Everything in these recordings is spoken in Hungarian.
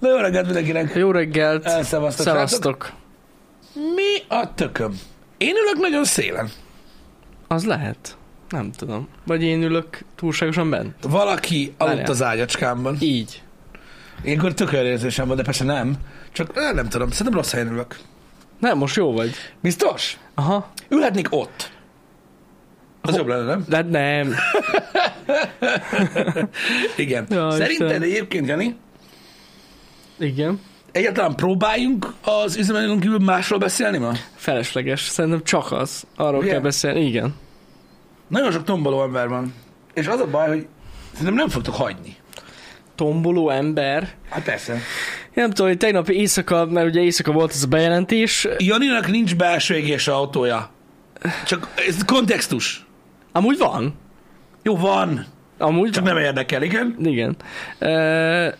Na jó reggelt mindenkinek. Jó reggelt! Elszevasztok, srácok. Szevasztok! Mi a tököm? Én ülök nagyon szélen. Az lehet. Nem tudom. Vagy én ülök túlságosan bent. Valaki aludt Várjál. az ágyacskámban. Így. Ilyenkor tök olyan érzésem van, de persze nem. Csak eh, nem tudom, szerintem rossz helyen ülök. Nem, most jó vagy. Biztos? Aha. Ülhetnék ott. Az Ho- jobb lenne, nem? De nem. Igen. Jaj, Szerinted Istenem. egyébként, Jani, Igen. egyáltalán próbáljunk az üzemelőn kívül másról beszélni ma? Felesleges. Szerintem csak az. Arról Ugye? kell beszélni. Igen. Nagyon sok tomboló ember van. És az a baj, hogy szerintem nem fogtok hagyni. Tomboló ember. Hát persze. Én nem tudom, hogy tegnap éjszaka, mert ugye éjszaka volt ez a bejelentés. Janinak nincs belső égés autója. Csak ez kontextus. Amúgy van. Jó, van. Amúgy Csak van. nem érdekel, igen. Igen. E,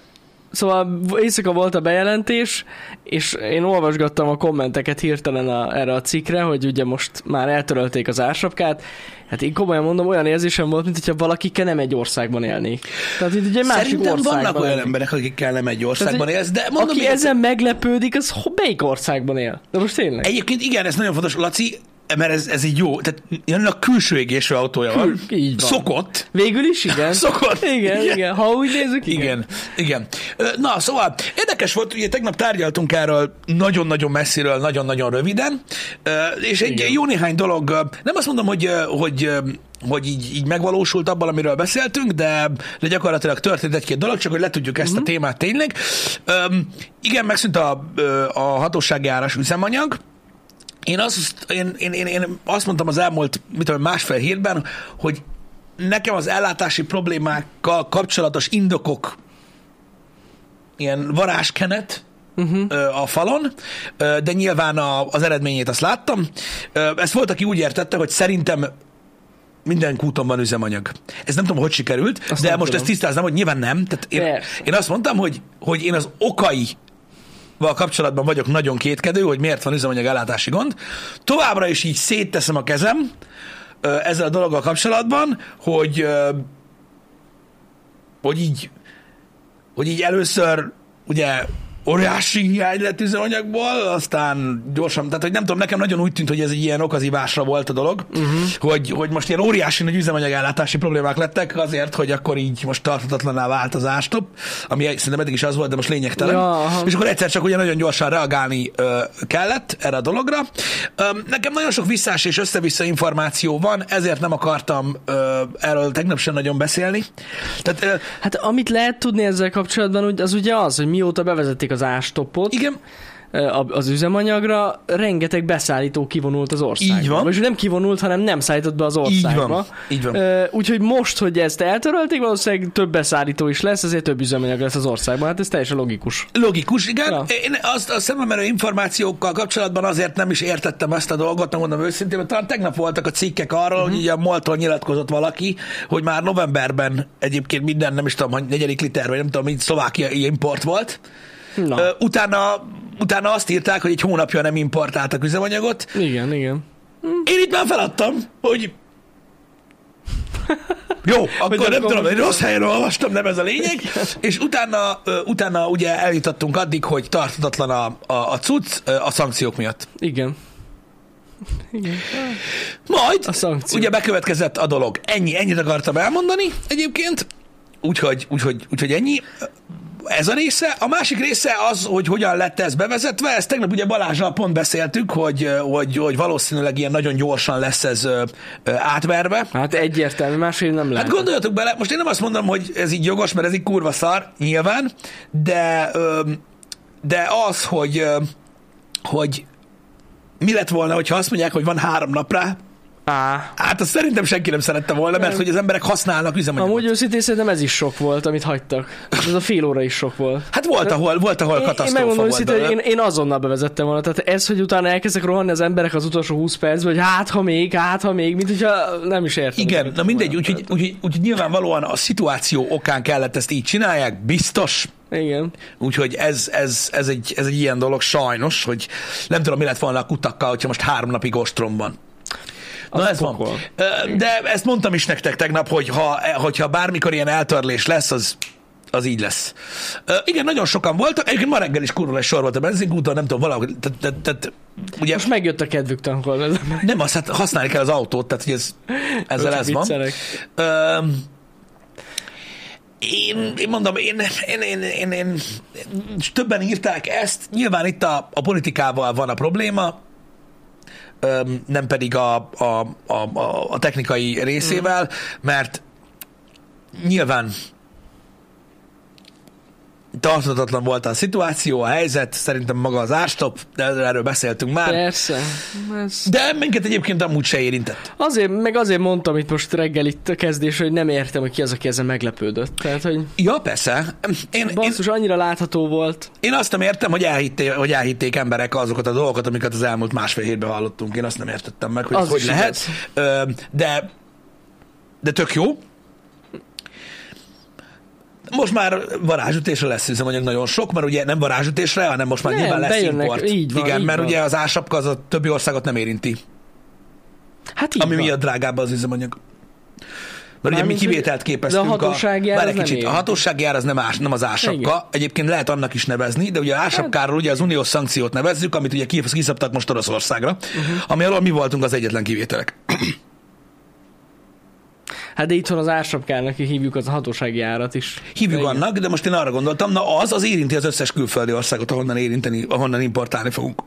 szóval éjszaka volt a bejelentés, és én olvasgattam a kommenteket hirtelen a, erre a cikkre, hogy ugye most már eltörölték az ársapkát. Hát én komolyan mondom, olyan érzésem volt, mint hogyha valakikkel nem egy országban élnék. Tehát, mint ugye egy másik Szerintem országban vannak olyan élnék. emberek, akikkel nem egy országban Tehát, élsz, de mondom, Aki még ezen meglepődik, az melyik országban él? De most tényleg? Egyébként igen, ez nagyon fontos, Laci, mert ez, ez így jó. Tehát Janinak külső égésű autója van. Kül- így van. Szokott. Végül is igen. Szokott. Igen, Igen. igen. Ha úgy nézzük, igen. Igen, igen. Na, szóval érdekes volt, ugye tegnap tárgyaltunk erről nagyon-nagyon messziről, nagyon-nagyon röviden, és egy Igen. jó néhány dolog, nem azt mondom, hogy, hogy, hogy így, így megvalósult abban, amiről beszéltünk, de, de gyakorlatilag történt egy-két dolog, csak hogy letudjuk ezt Mhm. a témát tényleg. Öm, igen, megszűnt a, a hatósági áras üzemanyag, én azt, én, én, én, én azt mondtam az elmúlt mit tudom, másfél hétben, hogy nekem az ellátási problémákkal kapcsolatos indokok ilyen varázskenet uh-huh. a falon, de nyilván a, az eredményét azt láttam. Ezt volt, aki úgy értette, hogy szerintem minden kúton van üzemanyag. Ez nem tudom, hogy sikerült, Azt de most tudom. ezt tisztáznám, hogy nyilván nem. Tehát én, Persze. én azt mondtam, hogy, hogy én az okai val kapcsolatban vagyok nagyon kétkedő, hogy miért van üzemanyag ellátási gond. Továbbra is így szétteszem a kezem ezzel a dologgal kapcsolatban, hogy hogy így hogy így először ugye óriási hiány lett üzemanyagból, aztán gyorsan, tehát hogy nem tudom, nekem nagyon úgy tűnt, hogy ez egy ilyen okazívásra volt a dolog, uh-huh. hogy, hogy most ilyen óriási nagy üzemanyag ellátási problémák lettek azért, hogy akkor így most tartatatlaná vált az ástop, ami szerintem eddig is az volt, de most lényegtelen. Ja, aha. és akkor egyszer csak ugye nagyon gyorsan reagálni ö, kellett erre a dologra. Ö, nekem nagyon sok visszás és össze-vissza információ van, ezért nem akartam ö, erről tegnap sem nagyon beszélni. Tehát ö, Hát amit lehet tudni ezzel kapcsolatban, az ugye az, hogy mióta bevezették az ástopot igen, az üzemanyagra, rengeteg beszállító kivonult az országba. Így van. Vagyis nem kivonult, hanem nem szállított be az országba. Így van, így van. Úgyhogy most, hogy ezt eltörölték, valószínűleg több beszállító is lesz, ezért több üzemanyag lesz az országban. Hát ez teljesen logikus. Logikus, igen. Ja. Én azt a szemben menő információkkal kapcsolatban azért nem is értettem ezt a dolgot, nem mondom őszintén, mert talán tegnap voltak a cikkek arról, uh-huh. hogy ugye a MOL-tól nyilatkozott valaki, hogy már novemberben egyébként minden, nem is tudom, negyedik liter, vagy nem tudom, mint szlovákiai import volt. Na, utána, utána azt írták, hogy egy hónapja nem importáltak üzemanyagot. igen, igen. Én itt már feladtam, hogy jó, akkor akkor nem tudom, egy rossz helyen olvastam, nem ez a lényeg. És utána, utána ugye eljutottunk addig, hogy tartatatlan a, a, a cucc a szankciók miatt. Igen. Igen. Majd A szankció. ugye bekövetkezett a dolog. Ennyi, ennyit akartam elmondani egyébként. Úgyhogy, úgyhogy, úgyhogy ennyi. Ez a része. A másik része az, hogy hogyan lett ez bevezetve. Ezt tegnap ugye Balázsral pont beszéltük, hogy, hogy, hogy valószínűleg ilyen nagyon gyorsan lesz ez átverve. Hát egyértelmű, máshogy nem lehet. Hát gondoljatok bele, most én nem azt mondom, hogy ez így jogos, mert ez így kurva szar, nyilván, de, de az, hogy, hogy mi lett volna, hogyha azt mondják, hogy van három nap rá, Á, hát azt szerintem senki nem szerette volna, mert hogy az emberek használnak üzemanyagot. amúgy őszintén szerintem ez is sok volt, amit hagytak. Ez a fél óra is sok volt. Hát volt, ahol, volt, ahol Én, én katasztrófa megmondom volt őszintén, én, én azonnal bevezettem volna. Tehát ez, hogy utána elkezdek rohanni az emberek az utolsó 20 percben, hogy hát ha még, hát ha még, mint hogyha nem is értem. Igen, na mindegy, úgyhogy, úgyhogy, úgyhogy nyilvánvalóan a szituáció okán kellett ezt így csinálják, biztos, Igen. Úgyhogy ez, ez, ez, egy, ez egy ilyen dolog sajnos, hogy nem tudom, mi lett volna a kutakkal, hogyha most három napig ostrom van. Na ez van. pokol. De ezt mondtam is nektek tegnap, hogy ha, hogyha bármikor ilyen eltörlés lesz, az az így lesz. Uh, igen, nagyon sokan voltak. Egyébként ma reggel is kurva egy sor volt a benzinkúton, nem tudom, valahogy, tehát, tehát, tehát ugye Most megjött a kedvük tankolni. nem az, hát használni kell az autót, tehát hogy ez, ezzel ez van. Uh, én, én mondom, én, én, én, én, én, és többen írták ezt, nyilván itt a, a politikával van a probléma, nem pedig a, a, a, a, technikai részével, mert nyilván tartatatlan volt a szituáció, a helyzet, szerintem maga az árstop, de erről beszéltünk már. Persze. Ez... De minket egyébként amúgy se érintett. Azért, meg azért mondtam itt most reggel itt a kezdés, hogy nem értem, hogy ki az, aki ezen meglepődött. Tehát, hogy Ja, persze. Én, én, basszus, annyira látható volt. Én azt nem értem, hogy, elhitté, hogy elhitték emberek azokat a dolgokat, amiket az elmúlt másfél hétben hallottunk. Én azt nem értettem meg, hogy Az hogy lehet. Ö, De, de tök jó. Most már varázsütésre lesz üzemanyag nagyon sok, mert ugye nem varázsütésre, hanem most már Nem, nyilván lesz bejönnek, import. így van, Igen, így mert van. ugye az ásapka az a többi országot nem érinti, Hát így ami van. miatt drágább az üzemanyag. Mert ugye mi Mármint, kivételt képeztünk. de a hatósági ár várj az egy nem kicsit, a érinti. hatósági ár az nem, ás, nem az ásapka. Igen. Egyébként lehet annak is nevezni, de ugye a ásapkáról ugye az uniós szankciót nevezzük, amit ugye kisz- kiszabtak most Oroszországra, uh-huh. ami alól mi voltunk az egyetlen kivételek. Hát de itthon az ársapkának hívjuk az a hatósági árat is. Hívjuk Igen. annak, de most én arra gondoltam, na az, az érinti az összes külföldi országot, ahonnan érinteni, ahonnan importálni fogunk.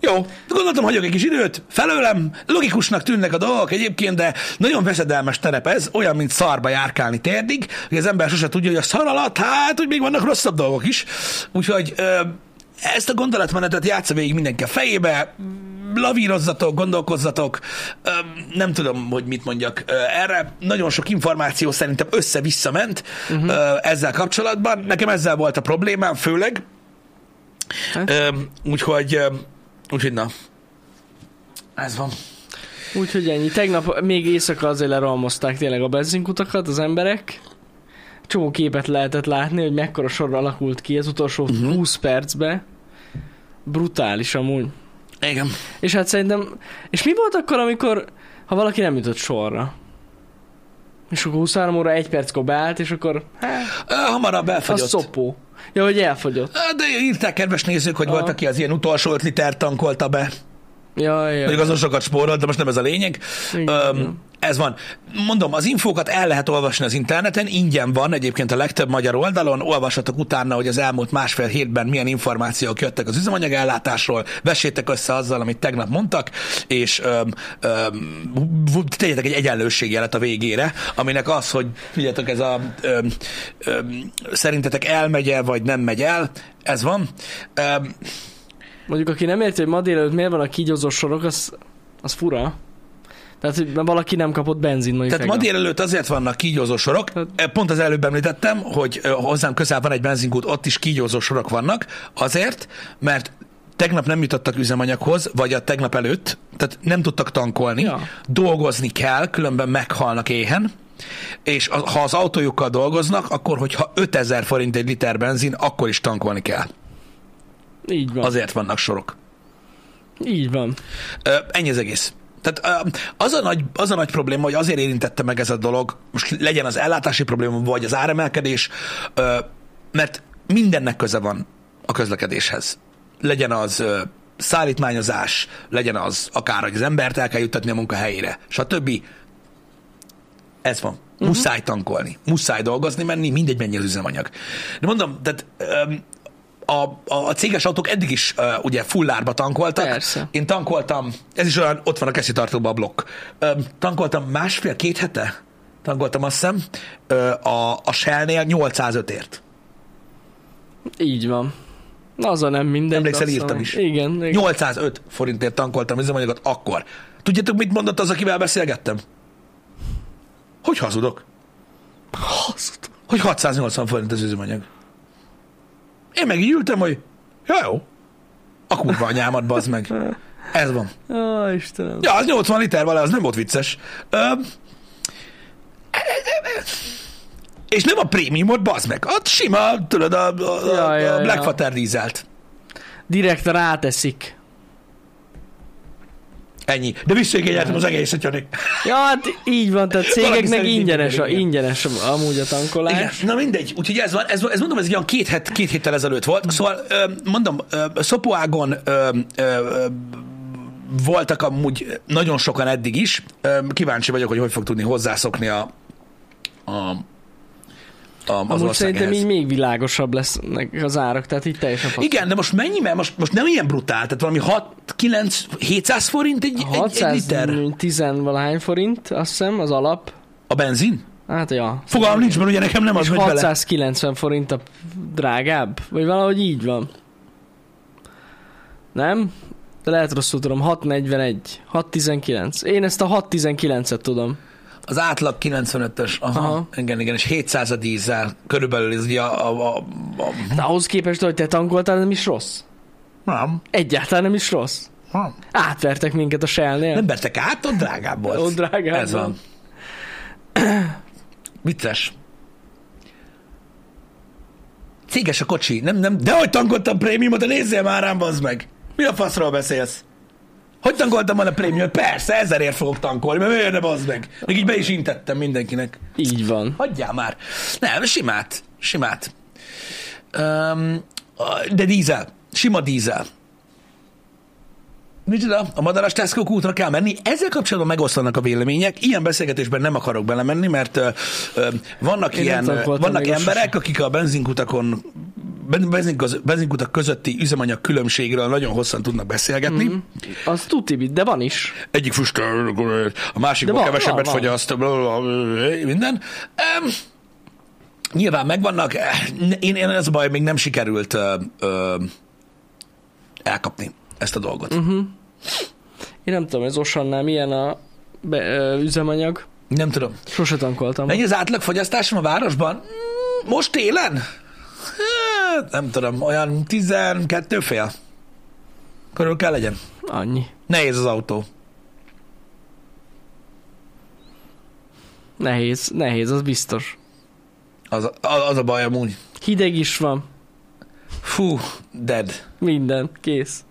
Jó, gondoltam, hagyok egy kis időt, felőlem, logikusnak tűnnek a dolgok egyébként, de nagyon veszedelmes terep ez, olyan, mint szarba járkálni térdig, hogy az ember sose tudja, hogy a szar alatt, hát, hogy még vannak rosszabb dolgok is. Úgyhogy ö, ezt a gondolatmenetet játsza végig mindenki a fejébe, lavírozzatok, gondolkozzatok, nem tudom, hogy mit mondjak erre. Nagyon sok információ szerintem össze-vissza ment uh-huh. ezzel kapcsolatban. Nekem ezzel volt a problémám, főleg. Hát. Úgyhogy, úgyhogy na, ez van. Úgyhogy ennyi. Tegnap még éjszaka azért leralmozták tényleg a benzinkutakat az emberek. Csomó képet lehetett látni, hogy mekkora sorra alakult ki az utolsó Mhm. uh-huh. 20 percbe. Brutális amúgy. Igen. És hát szerintem... És mi volt akkor, amikor... Ha valaki nem jutott sorra? És akkor 23 óra, 1 perckor beállt, és akkor... Hát, Hamarabb elfogyott. szopó. Ja, hogy elfogyott. De írták kedves nézők, hogy Aha. volt, aki az ilyen utolsó 5 liter tankolta be. Ja, ja. Mondjuk azon sokat spórolt, de most nem ez a lényeg. Igen, igen. ez van. Mondom, az infókat el lehet olvasni az interneten, ingyen van egyébként a legtöbb magyar oldalon, olvassatok utána, hogy az elmúlt másfél hétben milyen információk jöttek az üzemanyagellátásról, vessétek össze azzal, amit tegnap mondtak, és öm, öm, tegyetek egy egyenlőségjelet a végére, aminek az, hogy figyeljetek, ez a öm, öm, szerintetek elmegy-e, vagy nem megy el, ez van. Öm, Mondjuk, aki nem érti, hogy ma délelőtt miért van a kígyózós sorok, az, az fura. Tehát, hogy valaki nem kapott benzin mondjuk Tehát ma tegnap. délelőtt azért vannak kígyózó sorok, pont az előbb említettem, hogy hozzám közel van egy benzinkút, ott is kígyózó sorok vannak, azért, mert tegnap nem jutottak üzemanyaghoz, vagy a tegnap előtt, tehát nem tudtak tankolni, Ja. dolgozni kell, különben meghalnak éhen, és ha az autójukkal dolgoznak, akkor hogyha 5000 forint egy liter benzin, akkor is tankolni kell. Így van. Azért vannak sorok. Így van. Ö, ennyi az egész. Tehát az a, nagy, az a nagy probléma, hogy azért érintette meg ez a dolog, most legyen az ellátási probléma, vagy az áremelkedés, mert mindennek köze van a közlekedéshez. Legyen az szállítmányozás, legyen az akár, hogy az embert el kell juttatni a munkahelyére, stb. Ez van. Uh-huh. Muszáj tankolni, muszáj dolgozni menni, mindegy mennyi az üzemanyag. De mondom, tehát a, a, céges autók eddig is uh, ugye fullárba tankoltak. Persze. Én tankoltam, ez is olyan, ott van a keszitartóban a blokk. Öm, tankoltam másfél-két hete, tankoltam azt hiszem, ö, a, a Shell-nél 805-ért. Így van. Az a nem mindegy. Emlékszel, írtam is. Igen. igen. 805 forintért tankoltam üzemanyagot akkor. Tudjátok, mit mondott az, akivel beszélgettem? Hogy hazudok? Hazudom. Hogy 680 forint az üzemanyag. Én meg így ültem, hogy ja, jó. A kurva anyámat, bazd meg. Ez van. Ó, Istenem. Ja, az 80 liter vele, az nem volt vicces. Ö, és nem a prémiumot, bazd meg. A sima, tudod, a, a, Ja, a, ja, a ja. Blackwater dízelt. Direkt ráteszik. Ennyi. De visszaigényeltem az egészet, Jani. Ja, hát így van, tehát cégeknek ingyenes, a, ingyenes amúgy a tankolás. Igen. Na mindegy, úgyhogy ez van, ez, ez mondom, ez egy olyan két, het, két héttel ezelőtt volt. Szóval mondom, ö, voltak amúgy nagyon sokan eddig is. Kíváncsi vagyok, hogy hogy fog tudni hozzászokni a, a, a az Amúgy szerintem ehhez. így még világosabb lesznek az árak, tehát így teljesen fasz. Igen, de most mennyi? Mert most, most nem ilyen brutál, tehát valami 6, 9, 700 forint egy, egy, egy 600 liter. 10 valahány forint, azt hiszem, az alap. A benzin? Hát ja. Fogalmam nincs, mert ugye nekem nem az megy bele. 690 forint a drágább? Vagy valahogy így van. Nem? De lehet rosszul tudom, 641, 619. Én ezt a 619-et tudom. Az átlag 95-ös, aha, aha. Igen, igen, és 700 a dízel, körülbelül ez ugye a, a, a, a De ahhoz képest, hogy te tankoltál, nem is rossz. nem, Egyáltalán nem is rossz. nem. Átvertek minket a Shell-nél. Nem vertek át, ott drágább volt. Ott drágább Ez van. Vicces. Céges a kocsi. Nem, nem, de hogy tankoltam prémiumot, de nézzél már rám, bazd meg. Mi a faszról beszélsz? Hogy tankoltam volna prémiumot? Persze, ezerért fogok tankolni, mert miért ne bazd meg? Még így be is intettem mindenkinek. Így van. Hagyjál már. Nem, simát. Simát. Um, de dízel. Sima dízel. Micsoda? A madaras Tesco útra kell menni? Ezzel kapcsolatban megosztanak a vélemények. Ilyen beszélgetésben nem akarok belemenni, mert ö, ö, vannak, Én ilyen, vannak emberek, akik a benzinkutakon benzinkutak közötti üzemanyag különbségről nagyon hosszan tudnak beszélgetni. Mm. Az tuti, de van is. Egyik füstöl, a másikból kevesebbet fogyaszt, minden. Um, nyilván megvannak. Én, én ez a baj, még nem sikerült ö, ö, elkapni ezt a dolgot. Uh-huh. Én nem tudom, ez Osannál milyen a be, ö, üzemanyag. Nem tudom. Sose tankoltam. Mennyi az átlagfogyasztásom a városban? Mm, Most télen? Hát, nem tudom, olyan 12 fél. Körül kell legyen. Annyi. Nehéz az autó. Nehéz, nehéz, az biztos. Az, a- az a baj amúgy. Hideg is van, Fú, dead. minden, kész.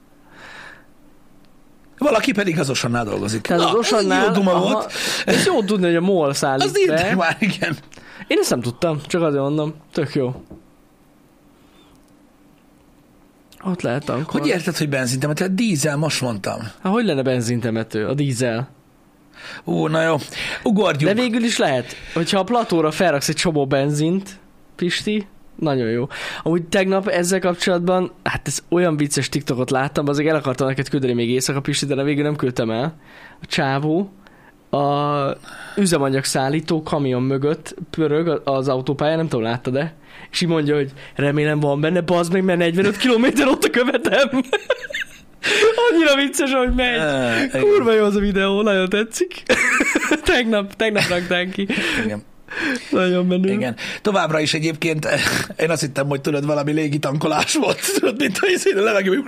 Valaki pedig az Osannál dolgozik. Tehát az Osannál... Ez jó duma aha, volt. Ez jó tudni, hogy a MOL szállít Azt írták már, igen. Én ezt nem tudtam, csak azért mondom. Tök jó. Ott lehet tankolni. Hogy érted, hogy benzintemet? Hát dízel, most mondtam. Hát hogy lenne benzintemető, a dízel? Ú, na jó. Ugorjunk. De végül is lehet, hogyha a platóra felraksz egy csomó benzint, Pisti, nagyon jó. Amúgy tegnap ezzel kapcsolatban, hát ez olyan vicces TikTokot láttam, azért el akartam neked küldeni még éjszaka, Pisti, de végül nem küldtem el. A csávó a üzemanyag szállító kamion mögött pörög az autópályán, nem tudom, láttad de És így mondja, hogy remélem van benne, bazd meg, mert 45 km ott a követem. Annyira vicces, hogy megy. Kurva jó az a videó, nagyon tetszik. tegnap, tegnap rakták ki. Igen. Nagyon menő. Igen. Továbbra is egyébként én azt hittem, hogy tudod, valami légitankolás volt. Tudod, mint hogy szín a levegő.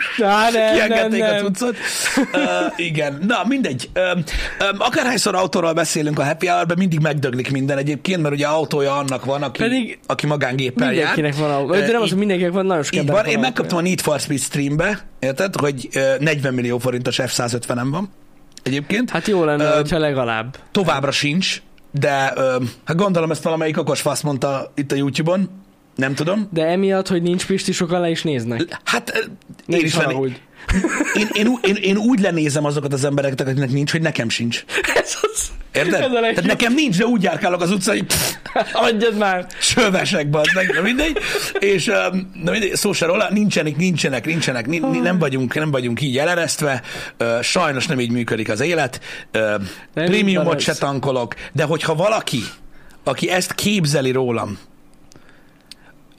Kiengedték nem, a cuccot. Uh, igen. Na, mindegy. Um, um, akárhányszor autóról beszélünk a happy hour mindig megdöglik minden egyébként, mert ugye autója annak van, aki, Pedig aki magángéppel jár. Mindenkinek van autó. De nem az, hogy mindenkinek van, nagyon sok Így van, én megkaptam a Need for Speed streambe, érted, hogy ö, 40 millió forintos F-150-em van egyébként. Hát jó lenne, Ö, hogyha legalább. Továbbra sincs, de ö, hát gondolom ezt valamelyik okos fasz mondta itt a YouTube-on, nem tudom. De emiatt, hogy nincs Pisti, sokan le is néznek. Hát ö, Ne én is is. Én, én, én, én, úgy lenézem azokat az embereket, akiknek nincs, hogy nekem sincs. Ez az. Érted? Ez Tehát nekem nincs, de úgy járkálok az utcán, hogy pff, Adjad már. sövesek, bazd meg, na mindegy. És na mindegy, szó se róla, nincsenek, nincsenek, nincsenek, ni, ni, nem, vagyunk, nem vagyunk így eleresztve, sajnos nem így működik az élet, Nem prémiumot se tankolok, de hogyha valaki, aki ezt képzeli rólam,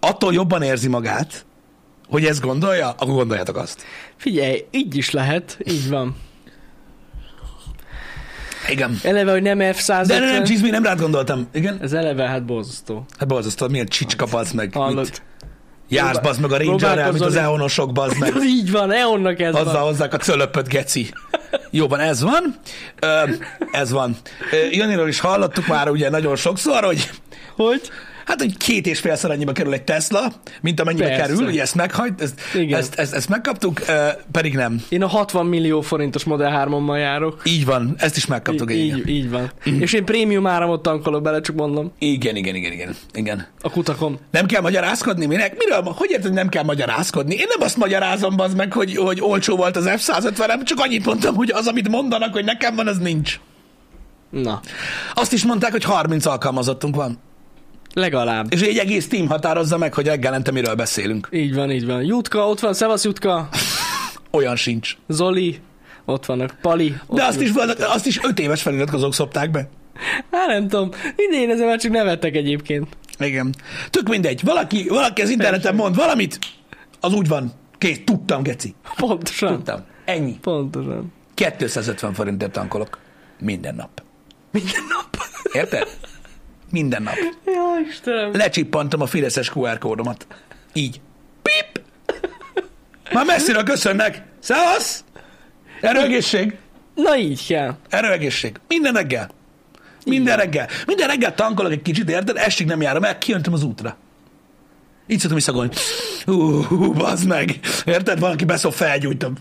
attól jobban érzi magát, hogy ezt gondolja, akkor gondoljátok azt. Figyelj, így is lehet, így van. Igen. Eleve, hogy nem F-150. De nem, nem, Csizmi, nem rád gondoltam. Igen? Ez eleve hát borzasztó. Hát borzasztó, milyen csicska, bazd meg. Hallod? Mit? Jársz, bazd meg a Rangerrel, mint az eonosok, bazd meg. Az így van, Eonnak ez Azzal van. hozzák a cölöpöt, geci. Jó van, ez van. Ö, ez van. Janiról is hallottuk már ugye nagyon sokszor, hogy Hogy? Hát, hogy két és félszer annyiba kerül egy Tesla, mint amennyibe Persze. kerül, ugye ezt meghagy, ezt, Igen. ezt, ezt, ezt megkaptuk, pedig nem. Én a 60 millió forintos Model 3-mal járok. Így van, ezt is megkaptuk. Igen. így, így van. És én prémium áramot tankolok bele, csak mondom, Igen, igen, igen, igen, igen. a kutakon. Nem kell magyarázkodni? Minek? Miről? Hogy érted, hogy nem kell magyarázkodni? Én nem azt magyarázom az meg, hogy, hogy olcsó volt az F-150, csak annyit mondtam, hogy az, amit mondanak, hogy nekem van, az nincs. Na, Azt is mondták, hogy 30 alkalmazottunk van. Legalább. És egy egész team határozza meg, hogy reggelente miről beszélünk. Így van, így van. Jutka, ott van, Szevasz Jutka, Olyan sincs. Zoli, ott vannak, Pali. Ott De azt is, vannak- azt is öt éves feliratkozók szopták be. Hát nem tudom, idén ezen már csak nevettek egyébként. Igen. Tök mindegy. Valaki, valaki az interneten mond valamit, az úgy van. Kész, tudtam, geci. Pontosan. Tudtam. Ennyi. Pontosan. 250 forintért tankolok. Minden nap. Minden nap. Érted? Minden nap. Ja, Istenem. Lecsippantam a Fideszes QR kódomat. Így. Pip! Már messziről köszönnek. Szevasz! Erőegészség! Na így kell. Erőegészség. Minden reggel. Minden reggel. Minden reggel tankolok egy kicsit, érted? Estig nem járom el, kijöntem az útra. Így szoktam visszagolni. Hú, hú, bazd meg. Érted? Valaki beszól, felgyújtom.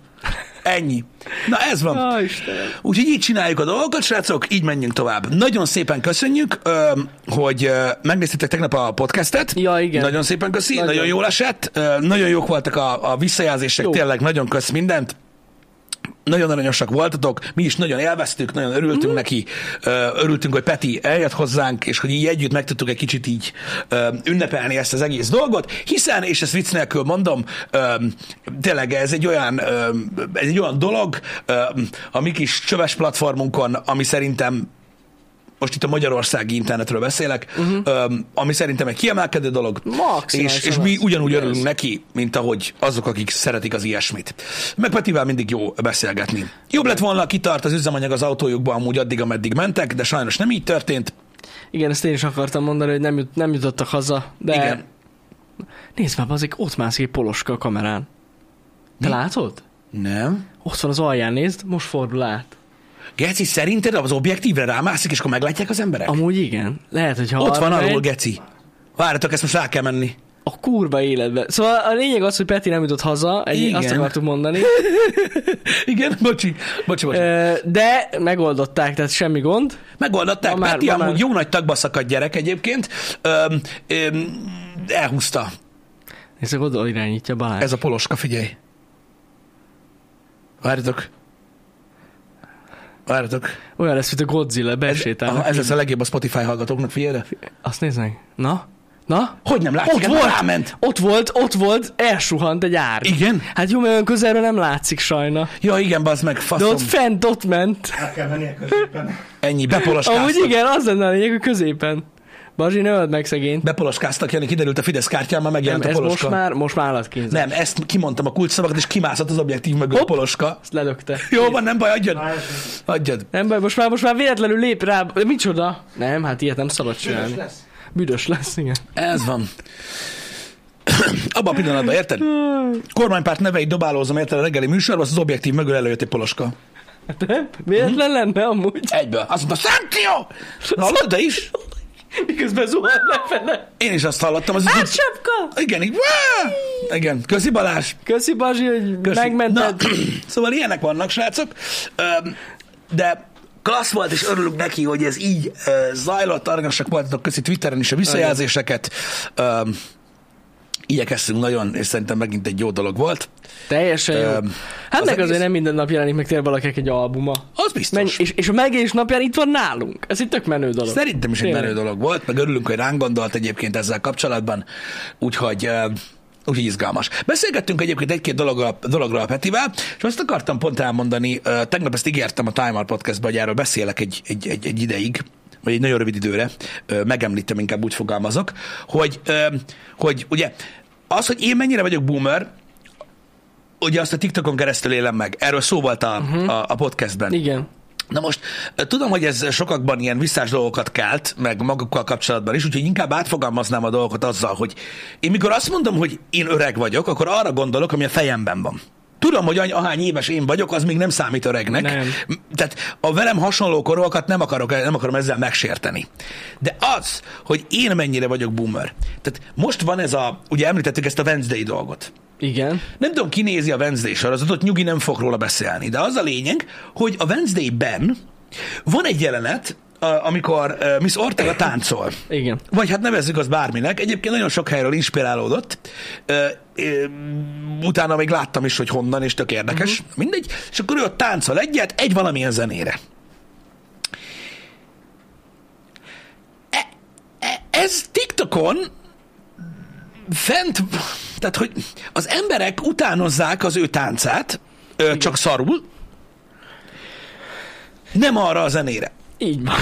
Ennyi. Na ez van. Istenem. Úgyhogy így csináljuk a dolgokat, srácok, így menjünk tovább. Nagyon szépen köszönjük, hogy megnéztétek tegnap a podcastet. Ja, igen. Nagyon szépen köszi, nagyon, Nagyon. jól esett. Nagyon jók voltak a, a visszajelzések, Jó. tényleg nagyon kösz mindent. Nagyon aranyosak voltatok, mi is nagyon élveztük, nagyon örültünk mm. neki, örültünk, hogy Peti eljött hozzánk, és hogy így együtt meg tudtuk egy kicsit így ünnepelni ezt az egész dolgot, hiszen, és ezt vicc nélkül mondom, tényleg ez egy olyan, ez egy olyan dolog, a mi kis csöves platformunkon, ami szerintem most itt a magyarországi internetről beszélek, uh-huh. ami szerintem egy kiemelkedő dolog, Maximálisan és, és mi ugyanúgy Ez. örülünk neki, mint ahogy azok, akik szeretik az ilyesmit. Meg Petivel mindig jó beszélgetni. Jobb lett volna, kitart az üzemanyag az autójukban amúgy addig, ameddig mentek, de sajnos nem így történt. Igen, ezt én is akartam mondani, hogy nem, jut, nem jutottak haza, de... Igen. Nézd már, azik, ott mászik egy poloska a kamerán. Te Mi? látod? Nem. Ott van az alján, nézd, most fordul át. Geci, szerinted az objektívre rámászik, és akkor meglátják az emberek? Amúgy igen. Lehet, hogy ha Ott van arra alul, megy, Geci. Várjatok, ezt most rá kell menni. a kurva életbe. Szóval a lényeg az, hogy Peti nem jutott haza, egy, Igen. azt akartuk mondani. Igen, bocsi, bocsi, bocsi. De megoldották, tehát semmi gond. Megoldották. Ma már- Peti ma amúgy már- jó nagy tagba szakadt gyerek egyébként. Öm, öm, elhúzta. És akkor oda irányítja Balázs. Ez a poloska, figyelj. Várjatok. Várjatok. Olyan lesz, mint a Godzilla, Ez, besétálnak. aha, ez lesz a legjobb a Spotify hallgatóknak, figyelj. Azt nézd meg. Na? Na? Hogy nem látszik? Ott Hát volt, Ráment. ott volt, ott volt, elsuhant egy ár. Igen? Hát jó, mert olyan közelről nem látszik sajna. Ja, igen, bazd meg, De faszom. ott fent, ott ment. Át kell menni a középen. Ennyi, bepoloskáztak. Amúgy igen, az lenne a lényeg a középen. Bazsi, ne öld meg szegényt. Bepoloskáztak, Jani, kiderült a Fidesz kártyán, már megjelent Nem, a ez poloska. most már, most már állatkínzás. Nem, ezt kimondtam a kulcsszavakat, és kimászott az objektív mögött a Hopp. poloska. Ezt ledögte. Jó van, nem baj, adjad. Adjad. Nem baj, most már, most már véletlenül lép rá. De Micsoda? Nem, hát ilyet nem szabad csinálni. Büdös lesz. Büdös lesz, igen. Ez van. Abban a pillanatban, érted? Kormánypárt neveit dobálózom, érted a reggeli műsorban, az, az objektív mögül előjött egy poloska. Nem? Véletlen lenne amúgy. Egyből. Azt mondta, Szankció! Hallod, te is? Miközben zuhant lefele. Én is azt hallottam. Az Hát így, sapka! igen, így, igen, köszi Balázs. Köszi Bazsi, hogy Köszi. megmented. Na, szóval ilyenek vannak, srácok. De klassz volt, és örülünk neki, hogy ez így zajlott. Arganyosak voltatok, köszi Twitteren is a visszajelzéseket. Öm, Igyekeztünk nagyon, és szerintem megint egy jó dolog volt. Teljesen jó. Öm, Hát az meg azért egész- nem minden nap jelenik meg tényleg valakinek egy albuma. Az biztos. Menj, és, és a megélés napján itt van nálunk. Ez egy tök menő dolog. Szerintem is egy menő dolog volt, meg örülünk, hogy ránk gondolt egyébként ezzel kapcsolatban, úgyhogy, ö, úgyhogy izgalmas. Beszélgettünk egyébként egy-két dologra, dologra a Petivel, és azt akartam pont elmondani, ö, tegnap ezt ígértem a Time Out Podcastban, hogy erről beszélek egy, egy, egy, egy ideig, vagy egy nagyon rövid időre, megemlítem, inkább úgy fogalmazok, hogy, hogy ugye az, hogy én mennyire vagyok boomer, ugye azt a TikTokon keresztül élem meg. Erről szó volt a, uh-huh. a, a podcastben. Igen. Na most tudom, hogy ez sokakban ilyen visszás dolgokat kelt, meg magukkal kapcsolatban is, úgyhogy inkább átfogalmaznám a dolgokat azzal, hogy én mikor azt mondom, hogy én öreg vagyok, akkor arra gondolok, ami a fejemben van. Tudom, hogy any- ahány éves én vagyok, az még nem számít öregnek. Nem. Tehát a velem hasonló korúakat nem, akarok, nem akarom ezzel megsérteni. De az, hogy én mennyire vagyok boomer. Tehát most van ez a, ugye említettük ezt a Wednesday dolgot. Igen. Nem tudom, ki nézi a Wednesday sorozatot, nyugi nem fog róla beszélni, de az a lényeg, hogy a Wednesday-ben van egy jelenet, amikor Miss Ortega táncol. Igen. Vagy hát nevezzük azt bárminek. Egyébként nagyon sok helyről inspirálódott. Utána még láttam is, hogy honnan, és tök érdekes. Uh-huh. Mindegy. És akkor ő ott táncol egyet, egy valamilyen zenére. E, e, ez TikTokon fent, tehát hogy az emberek utánozzák az ő táncát, ö, csak szarul, nem arra a zenére. Így van.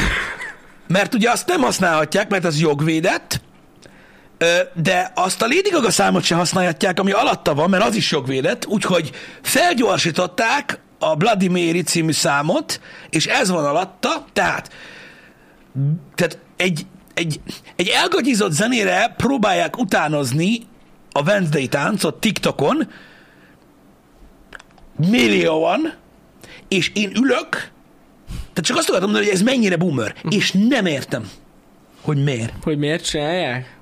Mert ugye azt nem használhatják, mert az jogvédett, de azt a Lady Gaga számot se használhatják, ami alatta van, mert az is jogvédett, úgyhogy felgyorsították a Bloody Mary című számot, és ez van alatta, tehát, tehát egy, egy, egy elgagyizott zenére próbálják utánozni a Wednesday táncot TikTokon, millióan, és én ülök, tehát csak azt akartam mondani, hogy ez mennyire boomer, és nem értem, hogy miért. Hogy miért csinálják?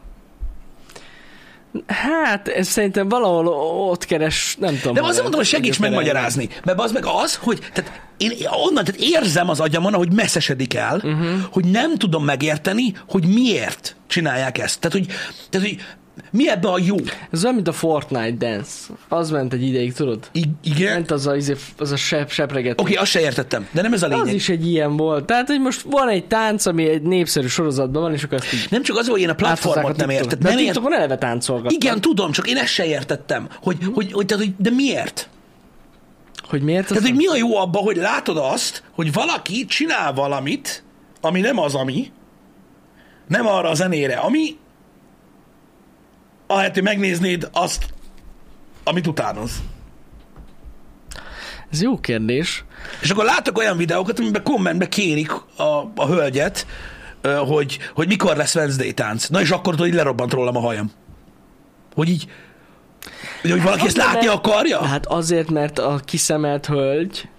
Hát, ez szerintem valahol ott keres, nem tudom. De azért mondom, hogy segíts megmagyarázni. Mert az meg az, hogy tehát én onnan tehát érzem az agyamon, hogy messzesedik el, uh-huh. hogy nem tudom megérteni, hogy miért csinálják ezt. Tehát, hogy, tehát, hogy mi ebbe a jó? Ez olyan, mint a Fortnite Dance. Az ment egy ideig, tudod? I- igen? Ment az a, izé- az a sep, sepregető. Oké, okay, azt se értettem, de nem ez a lényeg. Az is egy ilyen volt. Tehát, hogy most van egy tánc, ami egy népszerű sorozatban van, és akkor azt így Nem csak az, hogy én a platformot a nem értettem. Nem ért... TikTokon eleve táncolgatnak. Igen, tudom, csak én ezt se értettem. Hogy, hogy, hogy, tehát, hogy de miért? Hogy miért? Tehát, hogy mi a jó abban, hogy látod azt, hogy valaki csinál valamit, ami nem az, ami, nem arra a zenére, ami, ahelyett, hogy megnéznéd azt, amit utánoz. Ez jó kérdés. És akkor látok olyan videókat, amiben kommentbe kérik a, a hölgyet, hogy, hogy mikor lesz Wednesday tánc. Na és akkor tudod, hogy lerobbant rólam a hajam. Hogy így, hogy, hogy valaki ezt látni mert- akarja? Hát azért, mert a kiszemelt hölgy,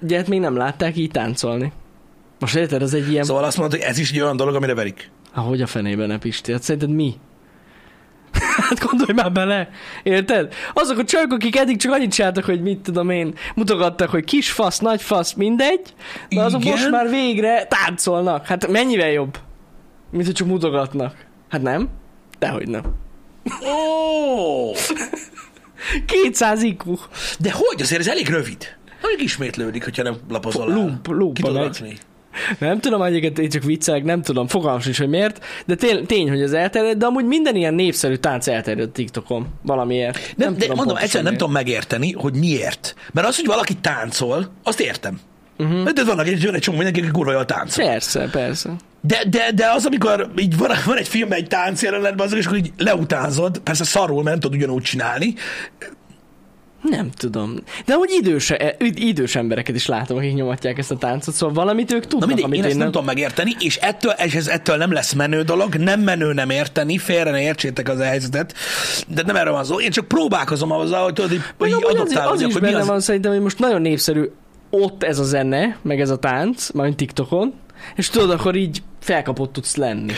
ugye hát még nem látták így táncolni. Most érted, ez egy ilyen... Szóval azt mondod, hogy ez is egy olyan dolog, amire verik. Hát hogy a fenében ne Pisti? Hát szerinted mi? Hát gondolj már bele, érted? Azok a csajok, akik eddig csak annyit csináltak, hogy mit tudom én, mutogattak, hogy kis fasz, nagy fasz, mindegy, de azok Igen. most már végre táncolnak. Hát mennyivel jobb, mint hogy csak mutogatnak? Hát nem? Dehogy nem. Ó! 200 IQ. De hogy? Azért ez elég rövid. Mondjuk ismétlődik, hogyha nem lapozol el. Loop, loop Nem tudom, egyiket én csak viccelek, nem tudom, fogalmam sincs, hogy miért, de tény, tény hogy ez elterjedt, de amúgy minden ilyen népszerű tánc elterjedt TikTokon valamiért. Nem, de tudom mondom, egyszerűen nem tudom megérteni, hogy miért. Mert az, hogy valaki táncol, azt értem. Uh-huh. De vannak egy, egy csomó mindenki, aki kurva jól táncol. Persze, persze. De, de, de az, amikor így van, van egy filmben egy tánc jelenetben, azok, és akkor így leutánzod, persze szarul, mert nem tudod ugyanúgy csinálni. Nem tudom. De hogy idős, e- idős embereket is látom, akik nyomatják ezt a táncot, szóval valamit ők Na tudnak, mindig, amit én ezt nem tudom megérteni, és ettől, és ez ettől nem lesz menő dolog, nem menő nem érteni, félre ne értsétek az helyzetet, de nem erről van szó. Én csak próbálkozom azzal, hogy tudod, Meg így amúgy az, az is hogy mi benne az, van szerintem, hogy most nagyon népszerű ott ez a zene, meg ez a tánc, majd TikTokon, és tudod, akkor így felkapott tudsz lenni.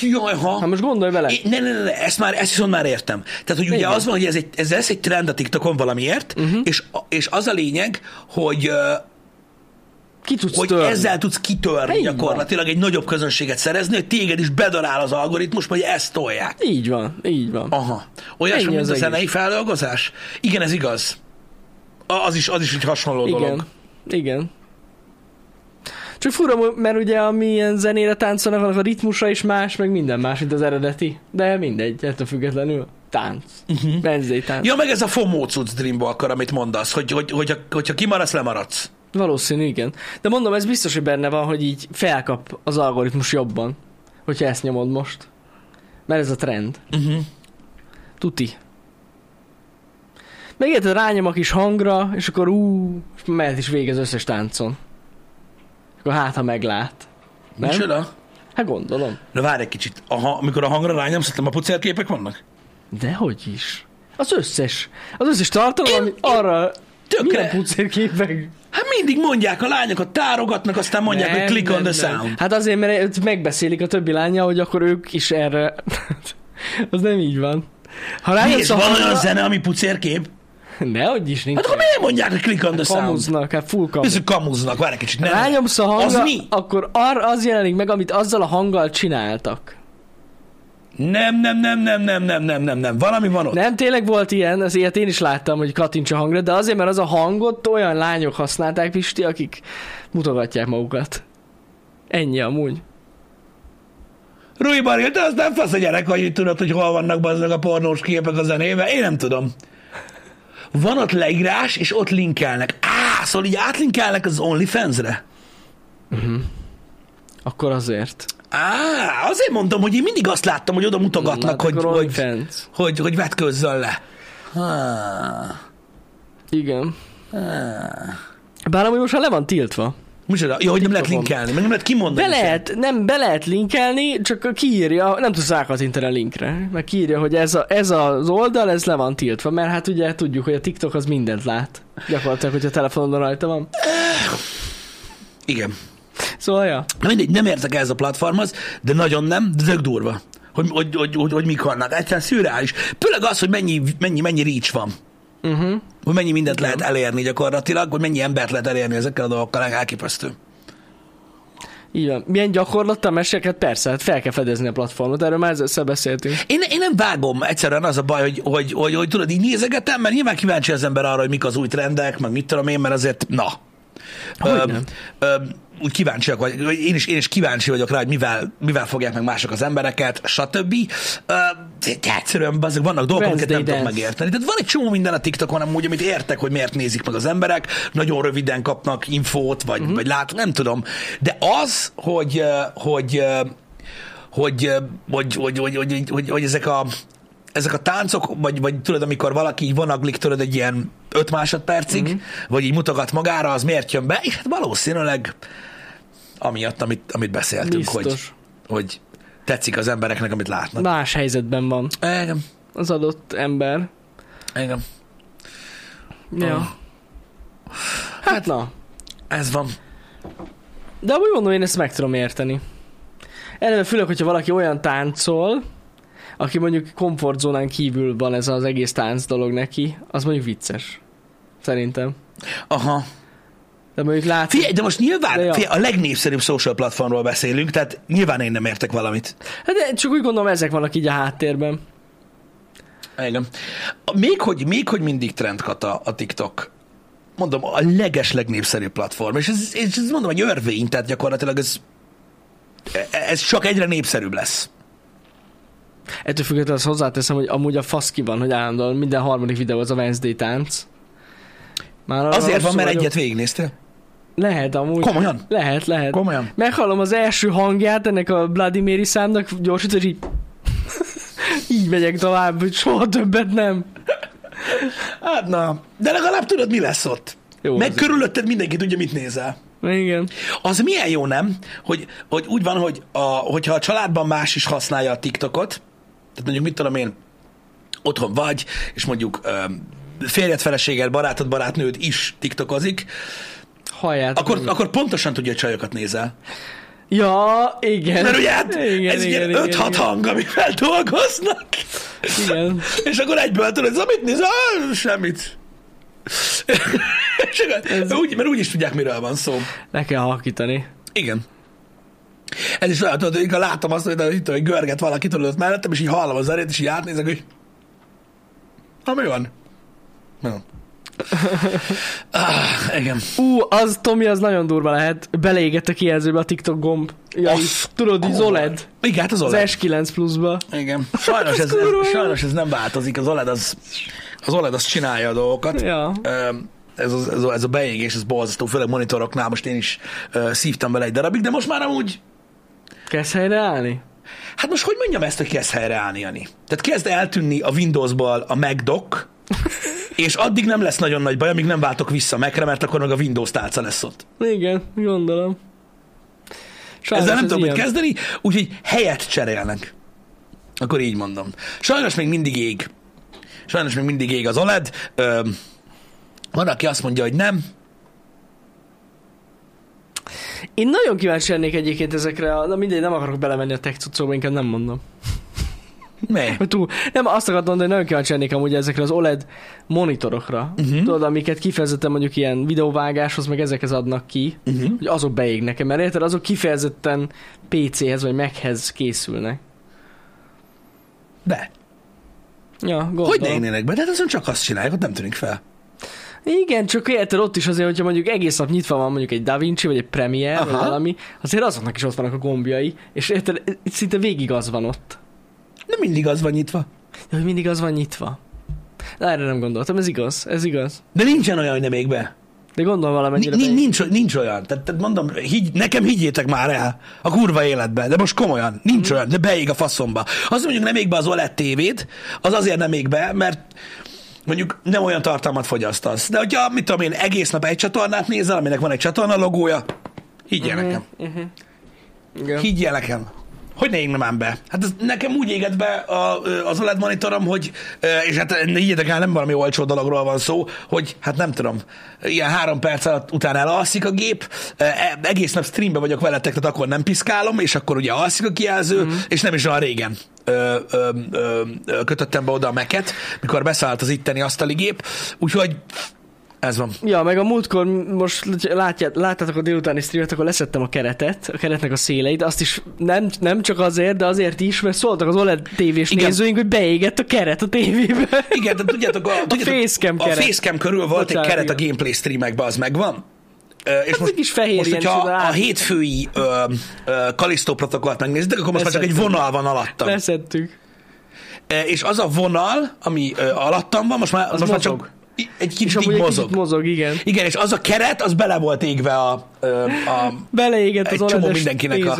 Jaj, ha. Hát most gondolj bele. É, ne, ne, ne, ne, ezt már, ezt viszont már értem. Tehát, hogy ugye Igen. az van, hogy ez, egy, ez lesz egy trend a TikTokon valamiért, uh-huh. és, és az a lényeg, hogy, Ki tudsz hogy törni. ezzel tudsz kitörni Így van. gyakorlatilag egy nagyobb közönséget szerezni, hogy téged is bedarál az algoritmus, hogy ezt tolják. Így van, így van. Aha. Olyasmi, mint az a zenei feldolgozás? Igen, ez igaz. Az is, az is egy hasonló Igen, dolog. igen. Csak fura, mert ugye amilyen zenére táncolnak, annak a ritmusa is más, meg minden más, mint az eredeti. De mindegy, ettől függetlenül. Tánc. Uh-huh. Wednesday tánc. Ja, meg ez a FOMO cucc Dreamwalker, amit mondasz, hogy, hogy, hogyha, hogyha kimaradsz, lemaradsz. Valószínű, igen. De mondom, ez biztos, hogy benne van, hogy így felkap az algoritmus jobban, hogyha ezt nyomod most. Mert ez a trend. Uh-huh. Tuti. Meg érted, rányom a kis hangra, és akkor ú, mehet is vége az összes táncon. Akkor hát, ha meglát. Nem? Micsoda? Hát gondolom. Na várj egy kicsit. Aha, amikor a hangra rányomsz, nem a pucérképek vannak? Dehogy is. Az összes. Az összes tartalom, ami arra... Tökre. Milyen pucérképek? Hát mindig mondják, a lányokat tárogatnak, aztán mondják, Nem, hogy click nem, on the nem. sound. Hát azért, mert megbeszélik a többi lánya, hogy akkor ők is erre... az nem így van. Ha Mi, rájössz és a van olyan zene, ami pucérkép? Nehogy is nincs. Hát akkor miért mondják, hogy click on the sound? Kamuznak, hát full kamuz. Kamuznak, várj egy kicsit. Nem. Rányomsz a Az hangra, mi? akkor ar, az jelenik meg, amit azzal a hanggal csináltak. Nem, nem, nem, nem, nem, nem, nem, nem, nem. Valami van ott. Nem, tényleg volt ilyen, az ilyet én is láttam, hogy kattints a hangra, de azért, mert az a hangot olyan lányok használták, Pisti, akik mutogatják magukat. Ennyi amúgy. Rui Barja, te az nem fasz a gyerek, hogy tudod, hogy hol vannak bazdmeg a pornós képek a zenébe. Én nem tudom. Van ott leírás, és ott linkelnek. Á, szóval így átlinkelnek az OnlyFans-re. Akkor azért. Á, azért mondom, hogy én mindig azt láttam, hogy oda mutogatnak, hogy, hogy, OnlyFans. hogy, hogy vetkőzzön le. Há, Igen. Bár amúgy most már le van tiltva. Micsoda? Jó, hogy nem lehet linkelni, meg nem lehet kimondani. Be sem. lehet, nem, be lehet linkelni, csak kiírja, nem tudsz rákattintani a linkre, meg kiírja, hogy ez, a, ez az oldal, ez le van tiltva, mert hát ugye tudjuk, hogy a TikTok az mindent lát. Gyakorlatilag, hogy a telefonodon rajta van. Igen. Szóval, ja. Mindegy, nem értek ez a platformhoz, de nagyon nem, de tök durva. Hogy, hogy, hogy, hogy, hogy mik vannak. Egyszerűen szürreális. Főleg az, hogy mennyi, mennyi, mennyi reach van. Uh-huh. Hogy mennyi mindent lehet elérni gyakorlatilag, hogy mennyi embert lehet elérni ezekkel a dolgokkal, elképesztő. Így van. Milyen gyakorlattal mesélket? Persze, hát fel kell fedezni a platformot, erről már ezzel beszéltünk. Én, én nem vágom, egyszerűen az a baj, hogy, hogy, hogy, hogy tudod, így nézegetem, mert nyilván kíváncsi az ember arra, hogy mik az új trendek, meg mit tudom én, mert azért, na. Hogyne. ö, úgy kíváncsiak vagy, én is, én is kíváncsi vagyok rá, hogy mivel, mivel fogják meg mások az embereket, stb. De egyszerűen azok vannak dolgok, amiket nem tudok dance. megérteni. Tehát van egy csomó minden a TikTokon amúgy, amit értek, hogy miért nézik meg az emberek, nagyon röviden kapnak infót, vagy, uh-huh. vagy lát, nem tudom. De az, hogy, hogy, hogy, hogy, hogy, hogy, hogy, hogy, hogy, hogy ezek a ezek a táncok, vagy, vagy tudod, amikor valaki így vonaglik tőled egy ilyen 5 másodpercig, Mhm. mm-hmm. vagy így mutogat magára, az miért jön be? És hát valószínűleg amiatt, amit, amit beszéltünk, hogy, Biztos. hogy tetszik az embereknek, amit látnak. Más helyzetben van Igen, az adott ember. igen. Ja. Oh. Hát na. Ez van. De amúgy mondom, én ezt meg tudom érteni. Eleve főleg, hogyha valaki olyan táncol, aki mondjuk komfortzónán kívül van ez az egész tánc dolog neki, az mondjuk vicces. Szerintem. Aha. De mondjuk lát... Figyelj, de most nyilván De ja. figyelj, a legnépszerűbb social platformról beszélünk, tehát nyilván én nem értek valamit. Hát de csak úgy gondolom, ezek vannak így a háttérben. Igen. Még hogy, még hogy mindig trendkata a TikTok. Mondom, a leges legnépszerűbb platform. És ez, és ez mondom, egy örvény, tehát gyakorlatilag ez, ez csak egyre népszerűbb lesz. Ettől függetlenül azt hozzáteszem, hogy amúgy a fasz ki van, hogy állandóan minden harmadik videó az a Wednesday tánc. Már Azért van, mert vagyok. egyet végignéztél. Lehet amúgy. Komolyan? Lehet, lehet. Komolyan? Meghallom az első hangját ennek a Bloody Mary számnak, gyorsít, és így... így megyek tovább, hogy soha többet nem. Hát na, de legalább tudod, mi lesz ott. Jó, Meg körülötted mindenki tudja, mit nézel. Igen. Az milyen jó, nem? Hogy, hogy úgy van, hogy a, hogyha a családban más is használja a TikTokot, tehát mondjuk mit tudom én, otthon vagy, és mondjuk férjed, feleséged, barátod, barátnőd is TikTokozik, Halljátok. akkor, meg. akkor pontosan tudja, hogy csajokat nézel. Ja, igen. Mert ugye hát igen, ez igen, ilyen igen, 5-6 igen. hang, amivel dolgoznak. Igen. És akkor egyből tudod, hogy mit nézel? Semmit. Ez- úgy, mert úgy is tudják, miről van szó. Le kell halkítani. Igen. Ez is olyan, tudod, hogy látom azt, hogy, hogy, hogy görget valaki tudod mellettem, és így hallom a zenét, és így átnézek, hogy ha mi van? No. Ah, igen. Ú, az, Tomi, az nagyon durva lehet. Beleégett a kijelzőbe a TikTok gomb. Ja, Az így, tudod, kurva. OLED. Igen, hát az Az OLED. S9 pluszba. Igen. Sajnos ez, ez, sajnos ez nem változik. Az OLED az, az OLED az csinálja a dolgokat. Ja. Öm, Ez, az, ez, a, ez a beégés, ez borzasztó, főleg monitoroknál, most én is uh, szívtam bele egy darabig, de most már amúgy Kezd helyreállni? Hát most hogy mondjam ezt, hogy kezd helyreállni, Jani? Tehát kezd eltűnni a Windowsból a MacDoc, és addig nem lesz nagyon nagy baj, amíg nem váltok vissza Macre, mert akkor meg a Windows tálca lesz ott. Igen, gondolom. Sajnos Ezzel nem tudom mit ilyen. kezdeni, úgyhogy helyet cserélnek. Akkor így mondom. Sajnos még mindig ég. Sajnos még mindig ég az OLED. Ö, van, aki azt mondja, hogy nem. Én nagyon kíváncsi lennék egyébként ezekre, a, na mindegy, nem akarok belemenni a tech cuccokba, inkább nem mondom. Hogy túl, nem, azt akartam mondani, hogy nagyon kíváncsi lennék amúgy ezekre az OLED monitorokra. Uh-huh. Tudod, amiket kifejezetten mondjuk ilyen videóvágáshoz, meg ezekhez adnak ki, uh-huh. hogy azok beégnek mert érted, azok kifejezetten PC-hez vagy Mac-hez készülnek. De. Ja, gondolom. Hogy ne égnének be? De hát azon csak azt csinálják, ott nem tűnik fel. Igen, csak érted, ott is azért, hogyha mondjuk egész nap nyitva van mondjuk egy DaVinci, vagy egy Premiere, vagy Aha. valami, azért azoknak is ott vannak a gombjai, és érted, szinte végig az van ott. Nem mindig az van nyitva. De hogy mindig az van nyitva. Na, erre nem gondoltam, ez igaz, ez igaz. De nincsen olyan, hogy nem ég be. De gondolom valamennyire. Nincs, beég. nincs, nincs olyan. Tehát, tehát mondom, higgy, nekem higgyétek már el a kurva életben, de most komolyan, nincs olyan, de beég a faszomba. Az mondjuk nem ég be az OLED tévét, az azért nem ég be, mert mondjuk nem olyan tartalmat fogyasztasz. De hogyha, mit tudom én, egész nap egy csatornát nézel, aminek van egy csatorna logója, higgyél nekem. Igen. Higgyél nekem. Hogy ne égne már be? Hát ez nekem úgy éget be a, az OLED monitorom, hogy, és hát higgyetek el, nem valami olcsó dologról van szó, hogy hát nem tudom, ilyen három perc alatt utána elalszik a gép, e- egész nap streambe vagyok veletek, tehát akkor nem piszkálom, és akkor ugye alszik a kijelző, mm. és nem is olyan régen ö, ö, ö, kötöttem be oda a meket, mikor beszállt az itteni asztali gép, úgyhogy ez van. Ja, meg a múltkor most látját, láttátok a délutáni streamet, akkor leszettem a keretet, a keretnek a széleit, azt is nem, nem csak azért, de azért is, mert szóltak az OLED tévés Igen. nézőink, hogy beégett a keret a tévébe. Igen, de tudjátok, a, tudjátok, facecam a keret. facecam körül volt Bocsánat, egy keret a gameplay streamekben, az megvan. Ö, És egy kis fehér most hogyha oda a át- hétfői ö, ö, Kalisztó protokollt megnézitek, akkor most már csak egy vonal van alattam. Leszettük. És az a vonal, ami ö, alattam van, most már, most már mozog. csak i- egy kicsit így mozog. kicsit mozog, igen. Igen, és az a keret, az bele volt égve a, ö, a Beleégett az csomó mindenkinek a...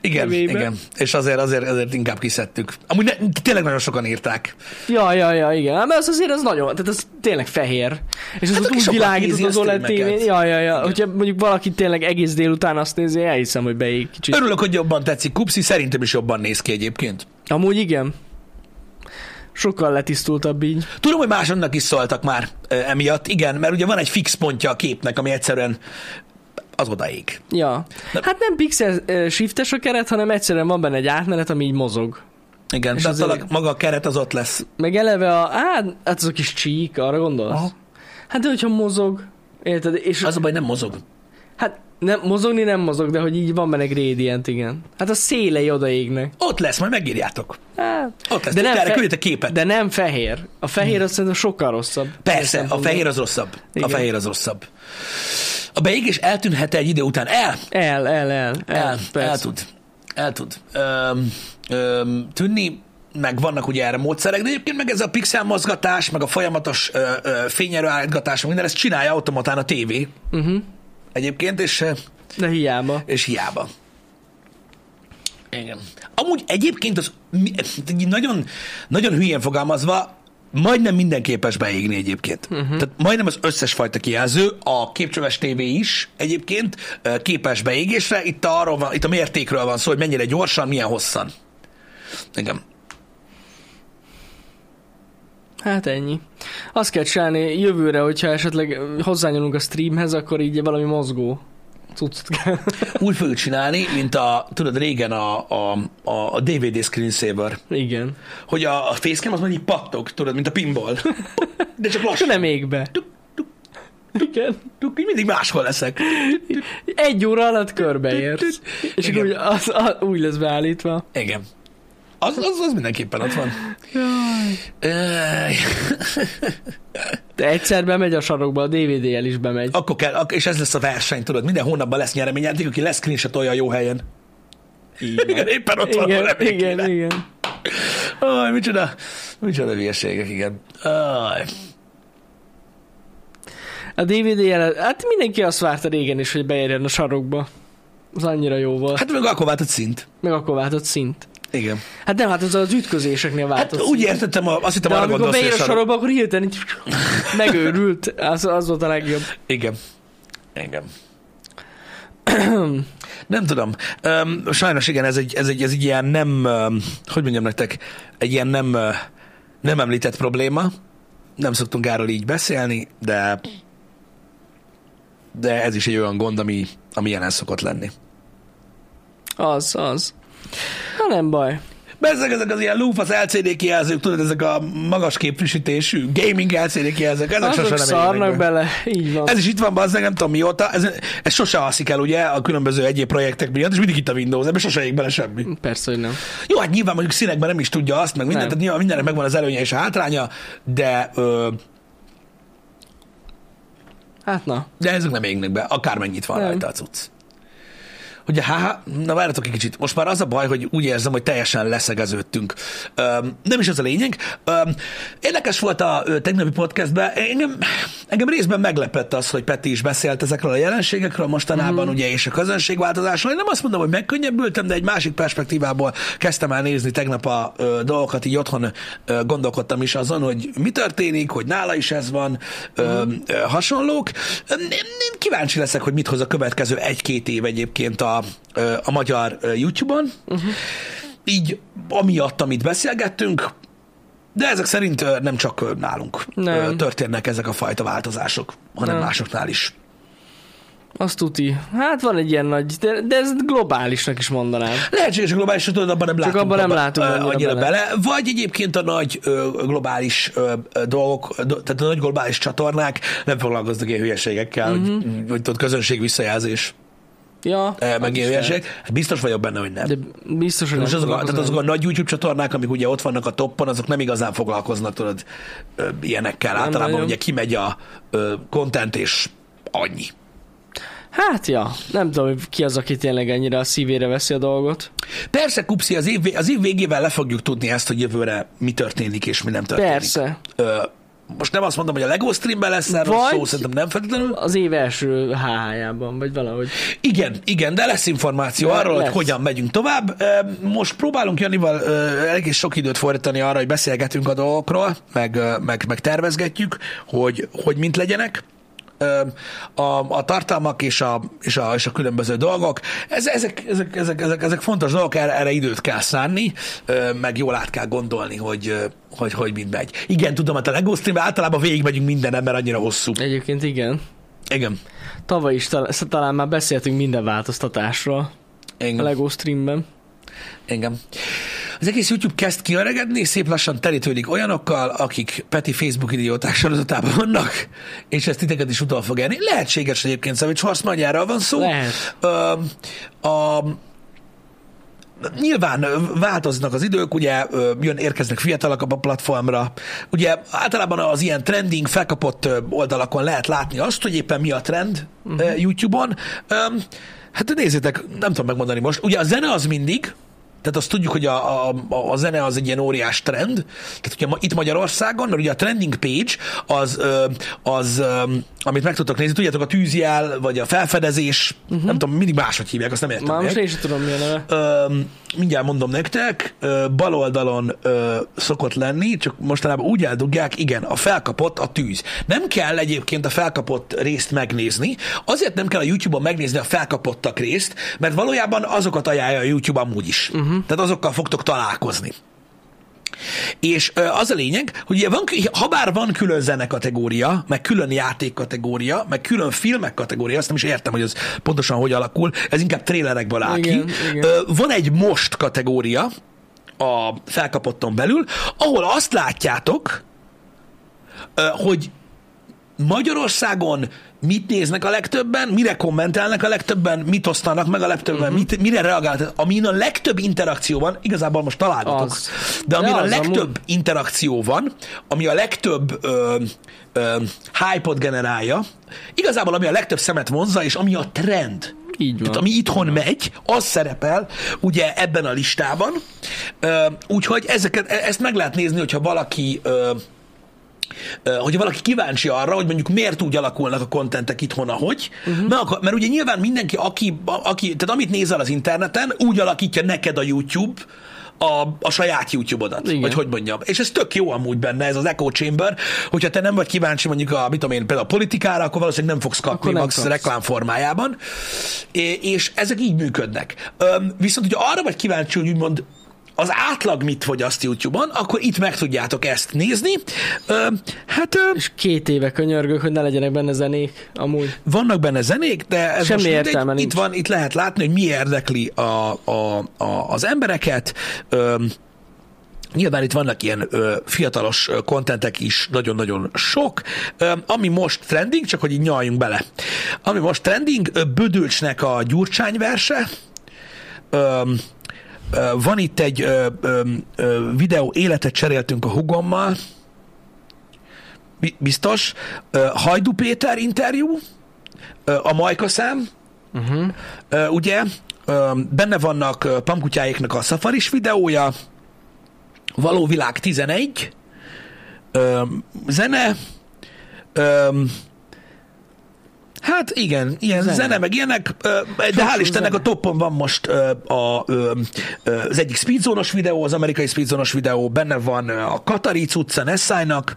Igen, tevébe. igen. És azért, azért, azért inkább kiszedtük. Amúgy ne, tényleg nagyon sokan írták. Ja, ja, ja, igen. Mert az azért az nagyon, tehát az tényleg fehér. És az Hát úgy világít az a OLED tévén. Ja, ja, ja. Hogyha mondjuk valaki tényleg egész délután azt nézi, elhiszem, hogy beég kicsit. Örülök, hogy jobban tetszik Kupsi, szerintem is jobban néz ki egyébként. Amúgy igen. Sokkal letisztultabb így. Tudom, hogy másodnak is szóltak már emiatt, igen, mert ugye van egy fix pontja a képnek, ami egyszerűen az odaig. Ja. Hát nem pixel shiftes a keret, hanem egyszerűen van benne egy átmenet, ami így mozog. Igen, És de azért- maga a keret az ott lesz. Meg eleve a, hát, hát az a kis csík, arra gondolsz? Aha. Hát de hogyha mozog, érted? És Az a baj, nem mozog. hát nem, mozogni nem mozog, de hogy így van benne gradient, igen. Hát a szélei odaégnek. Ott lesz, majd megírjátok. Hát, Ott lesz. De nem, fe- képet. de nem fehér. A fehér az szerintem sokkal rosszabb. Persze, a fehér az rosszabb. A Igen. fehér az rosszabb. A beégés eltűnhet egy idő után. El, El, el, el. El, el, persze. el tud. El tud. Öm, öm, tűnni, meg vannak ugye erre módszerek, de egyébként meg ez a pixel mozgatás, meg a folyamatos ö, ö, fényerő állítgatás, minden, ezt csinálja automatán a tévé. Uh-huh. Egyébként, és, ö, De hiába. és hiába. Igen. Amúgy egyébként az nagyon, nagyon hülyén fogalmazva, majdnem minden képes beégni egyébként. Uh-huh. Tehát majdnem az összes fajta kijelző, a képcsöves tévé is egyébként ö, képes beégésre. Itt, arról van, itt a mértékről van szó, hogy mennyire gyorsan, milyen hosszan. Igen. Hát ennyi. Azt kell csinálni jövőre, hogyha esetleg hozzányúlunk a streamhez, akkor így valami mozgó cuccot kell. Úgy fogjuk csinálni, mint a, tudod, régen a, a, a, DVD screensaver, Igen. hogy a, a facecam az így pattog, tudod, mint a pinball. De csak lassan. nem ég be. Igen. Tuk, így mindig máshol leszek. Egy óra alatt körbeérsz. És akkor Igen. úgy, az, az, úgy lesz beállítva. Igen. Az, az, az mindenképpen ott van. De egyszer bemegy a sarokba, a DVD-jel is bemegy. Akkor kell, és ez lesz a verseny, tudod, minden hónapban lesz nyereményjáték, aki lesz screenshotolja a jó helyen. Igen, éppen ott van, Igen, nem igen, kéne. igen. Aj, micsoda, micsoda hülyeségek, igen. Aj. A DVD-jel, hát mindenki azt várta régen is, hogy beérjen a sarokba. Az annyira jó volt. Hát meg akkor váltott szint. Meg akkor váltott szint. Igen. Hát nem, hát az az ütközéseknél Hát váltott úgy szint. értettem, azt hittem De arra amikor beér a a sarok. sarokba, akkor hirtelen így megőrült. Az, az volt a legjobb. Igen. Igen. Nem tudom. Um, sajnos igen, ez egy, ez egy, ez egy ilyen nem, um, hogy mondjam nektek, egy ilyen nem, uh, Nem említett probléma, nem szoktunk erről így beszélni, de de ez is egy olyan gond, ami, ami jelen szokott lenni. Az, az. Na nem baj. Ezek, ezek az ilyen lúfasz LCD kijelzők, tudod, ezek a magas képfrissítésű gaming LCD kijelzők, ezek Azok sose nem szarnak be. bele, így van. Ez is itt van, bazzeg, nem tudom mióta, ez, ez sose alszik el, ugye, a különböző egyéb projektek miatt, és mindig itt a Windows, ebben sose ég bele semmi. Persze, hogy nem. Jó, hát nyilván mondjuk színekben nem is tudja azt, meg mindent, Nem. tehát nyilván mindennek megvan az előnye és a hátránya, de, ö, Hát na. de ezek nem égnek be, akármennyit van Nem. rajta a cucc. Ugye, há, na várjatok egy kicsit. Most már az a baj, hogy úgy érzem, hogy teljesen leszegeződtünk. Öm, nem is ez a lényeg. Öm, érdekes volt a ö, tegnapi podcastben. Engem, engem részben meglepett az, hogy Peti is beszélt ezekről a jelenségekről mostanában, mm. ugye, és a közönségváltozásról. Én nem azt mondom, hogy megkönnyebbültem, de egy másik perspektívából kezdtem el nézni tegnap a ö, dolgokat, így otthon ö, gondolkodtam is azon, hogy mi történik, hogy nála is ez van, ö, ö, hasonlók. Én, én kíváncsi leszek, hogy mit hoz a következő egy-két év egyébként a, ö, a magyar YouTube-on. Uh-huh. Így amiatt, amit beszélgettünk, de ezek szerint nem csak nálunk Nem. történnek ezek a fajta változások, hanem Nem. másoknál is. Azt tuti. Hát van egy ilyen nagy, de, de ez globálisnak is mondanám. Lehetséges, hogy globális tudod, abban nem látunk, abban nem látunk ö, annyira bele. bele. Vagy egyébként a nagy ö, globális ö, dolgok, do, tehát a nagy globális csatornák nem foglalkoznak ilyen hülyeségekkel, uh-huh. hogy, hogy tudod, közönség visszajelzés, Ja, az meg ilyen. Hát biztos vagyok benne, hogy nem. De biztos, hogy Most nem azok, a, tehát azok a nagy YouTube csatornák, amik ugye ott vannak a toppon, azok nem igazán foglalkoznak, tudod, ilyenekkel. Nem Általában nagyon. ugye kimegy a ö, content, és annyi. Hát ja, nem tudom, hogy ki az, aki tényleg ennyire a szívére veszi a dolgot. Persze, Kupszi, az év, az év végével le fogjuk tudni ezt, hogy jövőre mi történik és mi nem történik. Persze. Ö, most nem azt mondom, hogy a Lego streamben lesz erről szó, szerintem nem feltétlenül. Az év első HH-jában, vagy valahogy. Igen, igen, de lesz információ Le- arról, hogy lesz. hogyan megyünk tovább. Most próbálunk Janival egész sok időt fordítani arra, hogy beszélgetünk a dolgokról, meg, meg, meg tervezgetjük, hogy, hogy mint legyenek a, a tartalmak és a, és, a, és a különböző dolgok. Ez, ezek, ezek, ezek, ezek, ezek fontos dolgok, erre, erre időt kell szánni, meg jól át kell gondolni, hogy, hogy, hogy mind megy. Igen, tudom, hát a Lego streamben általában végigmegyünk mindenem, mert annyira hosszú. Egyébként igen. Igen. Tavaly is tal- talán már beszéltünk minden változtatásról a Igen. LEGO streamben. Engem. Az egész YouTube kezd kiöregedni, szép lassan terítődik olyanokkal, akik Peti Facebook idióták sorozatában vannak, és ezt titeket is utol fog érni. Lehetséges egyébként, Schwarz magyarral van szó. Lehet. Ö, a, Nyilván változnak az idők, ugye jön, érkeznek fiatalok a platformra. Ugye általában az ilyen trending, felkapott oldalakon lehet látni azt, hogy éppen mi a trend uh-huh. YouTube-on. Hát nézzétek, nem tudom megmondani most. Ugye a zene az mindig, tehát azt tudjuk, hogy a, a, a zene az egy ilyen óriás trend. Tehát ugye ma- itt Magyarországon, mert ugye a trending page az, az amit meg tudtok nézni, tudjátok, a tűzjel, vagy a felfedezés, uh-huh. nem tudom, mindig máshogy hívják, azt nem értem. Már most én sem tudom, mi a neve. Ö, mindjárt mondom nektek, ö, bal oldalon ö, szokott lenni, csak mostanában úgy eldugják, igen, a felkapott a tűz. Nem kell egyébként a felkapott részt megnézni, azért nem kell a YouTube-on megnézni a felkapottak részt, mert valójában azokat ajánlja a YouTube amúgy is. Uh-huh. Tehát azokkal fogtok találkozni. És az a lényeg, hogy ugye van, ha bár van külön zene kategória, meg külön játék kategória, meg külön filmek kategória, azt nem is értem, hogy ez pontosan hogy alakul, ez inkább trélerekből áll Igen, ki. igen. Van egy most kategória a felkapotton belül, ahol azt látjátok, hogy Magyarországon mit néznek a legtöbben, mire kommentelnek a legtöbben, mit osztanak meg a legtöbben, uh-huh. mit, mire reagálnak. Amin a legtöbb interakció van, igazából most találgatok, Az. de amin De a legtöbb amúgy- interakció van, ami a legtöbb ö, ö, hype-ot generálja, igazából ami a legtöbb szemet vonza, és ami a trend. Így van. Tehát ami itthon megy, az szerepel ugye ebben a listában. Úgyhogy ezeket, e- ezt meg lehet nézni, hogyha valaki hogyha valaki kíváncsi arra, hogy mondjuk miért úgy alakulnak a kontentek itthon, ahogy, uh-huh. mert, akar- mert ugye nyilván mindenki, aki, aki, tehát amit nézel az interneten, úgy alakítja neked a YouTube a, a saját YouTube-odat, Igen. vagy hogy mondjam. És ez tök jó amúgy benne, ez az echo chamber, hogyha te nem vagy kíváncsi mondjuk a, mit tudom én, például a politikára, akkor valószínűleg nem fogsz kapni Akkor nem max kapsz. reklám formájában, és ezek így működnek. Öm, viszont, hogyha arra vagy kíváncsi, hogy úgymond az átlag mit fogyaszt YouTube-on, akkor itt meg tudjátok ezt nézni. Ö, hát ö, És két éve könyörgök, hogy ne legyenek benne zenék, amúgy. vannak benne zenék, de ez Semmi most mindegy. értelme itt nincs. van, itt lehet látni, hogy mi érdekli a, a, a, az embereket. Ö, Nyilván itt vannak ilyen ö, fiatalos kontentek is, nagyon-nagyon sok. Ö, ami most trending, csak hogy így nyaljunk bele. Ami most trending, ö, Bödölcsnek a Gyurcsány verse. Ö, van itt egy ö, ö, ö, videó, életet cseréltünk a hugommal. Bi- Biztos. Ö, Hajdu Péter interjú. Ö, a Majka szám. Uh-huh. Ö, ugye? Ö, benne vannak ö, Pamkutyáéknak a Safaris videója. Való világ 11, ö, zene, ö, hát igen, ilyen zene, Zene. meg ilyenek, de hál' Istennek a toppon van most a, az egyik speedzónos videó, az amerikai speedzónos videó, benne van a Katari cucca Nessájnak,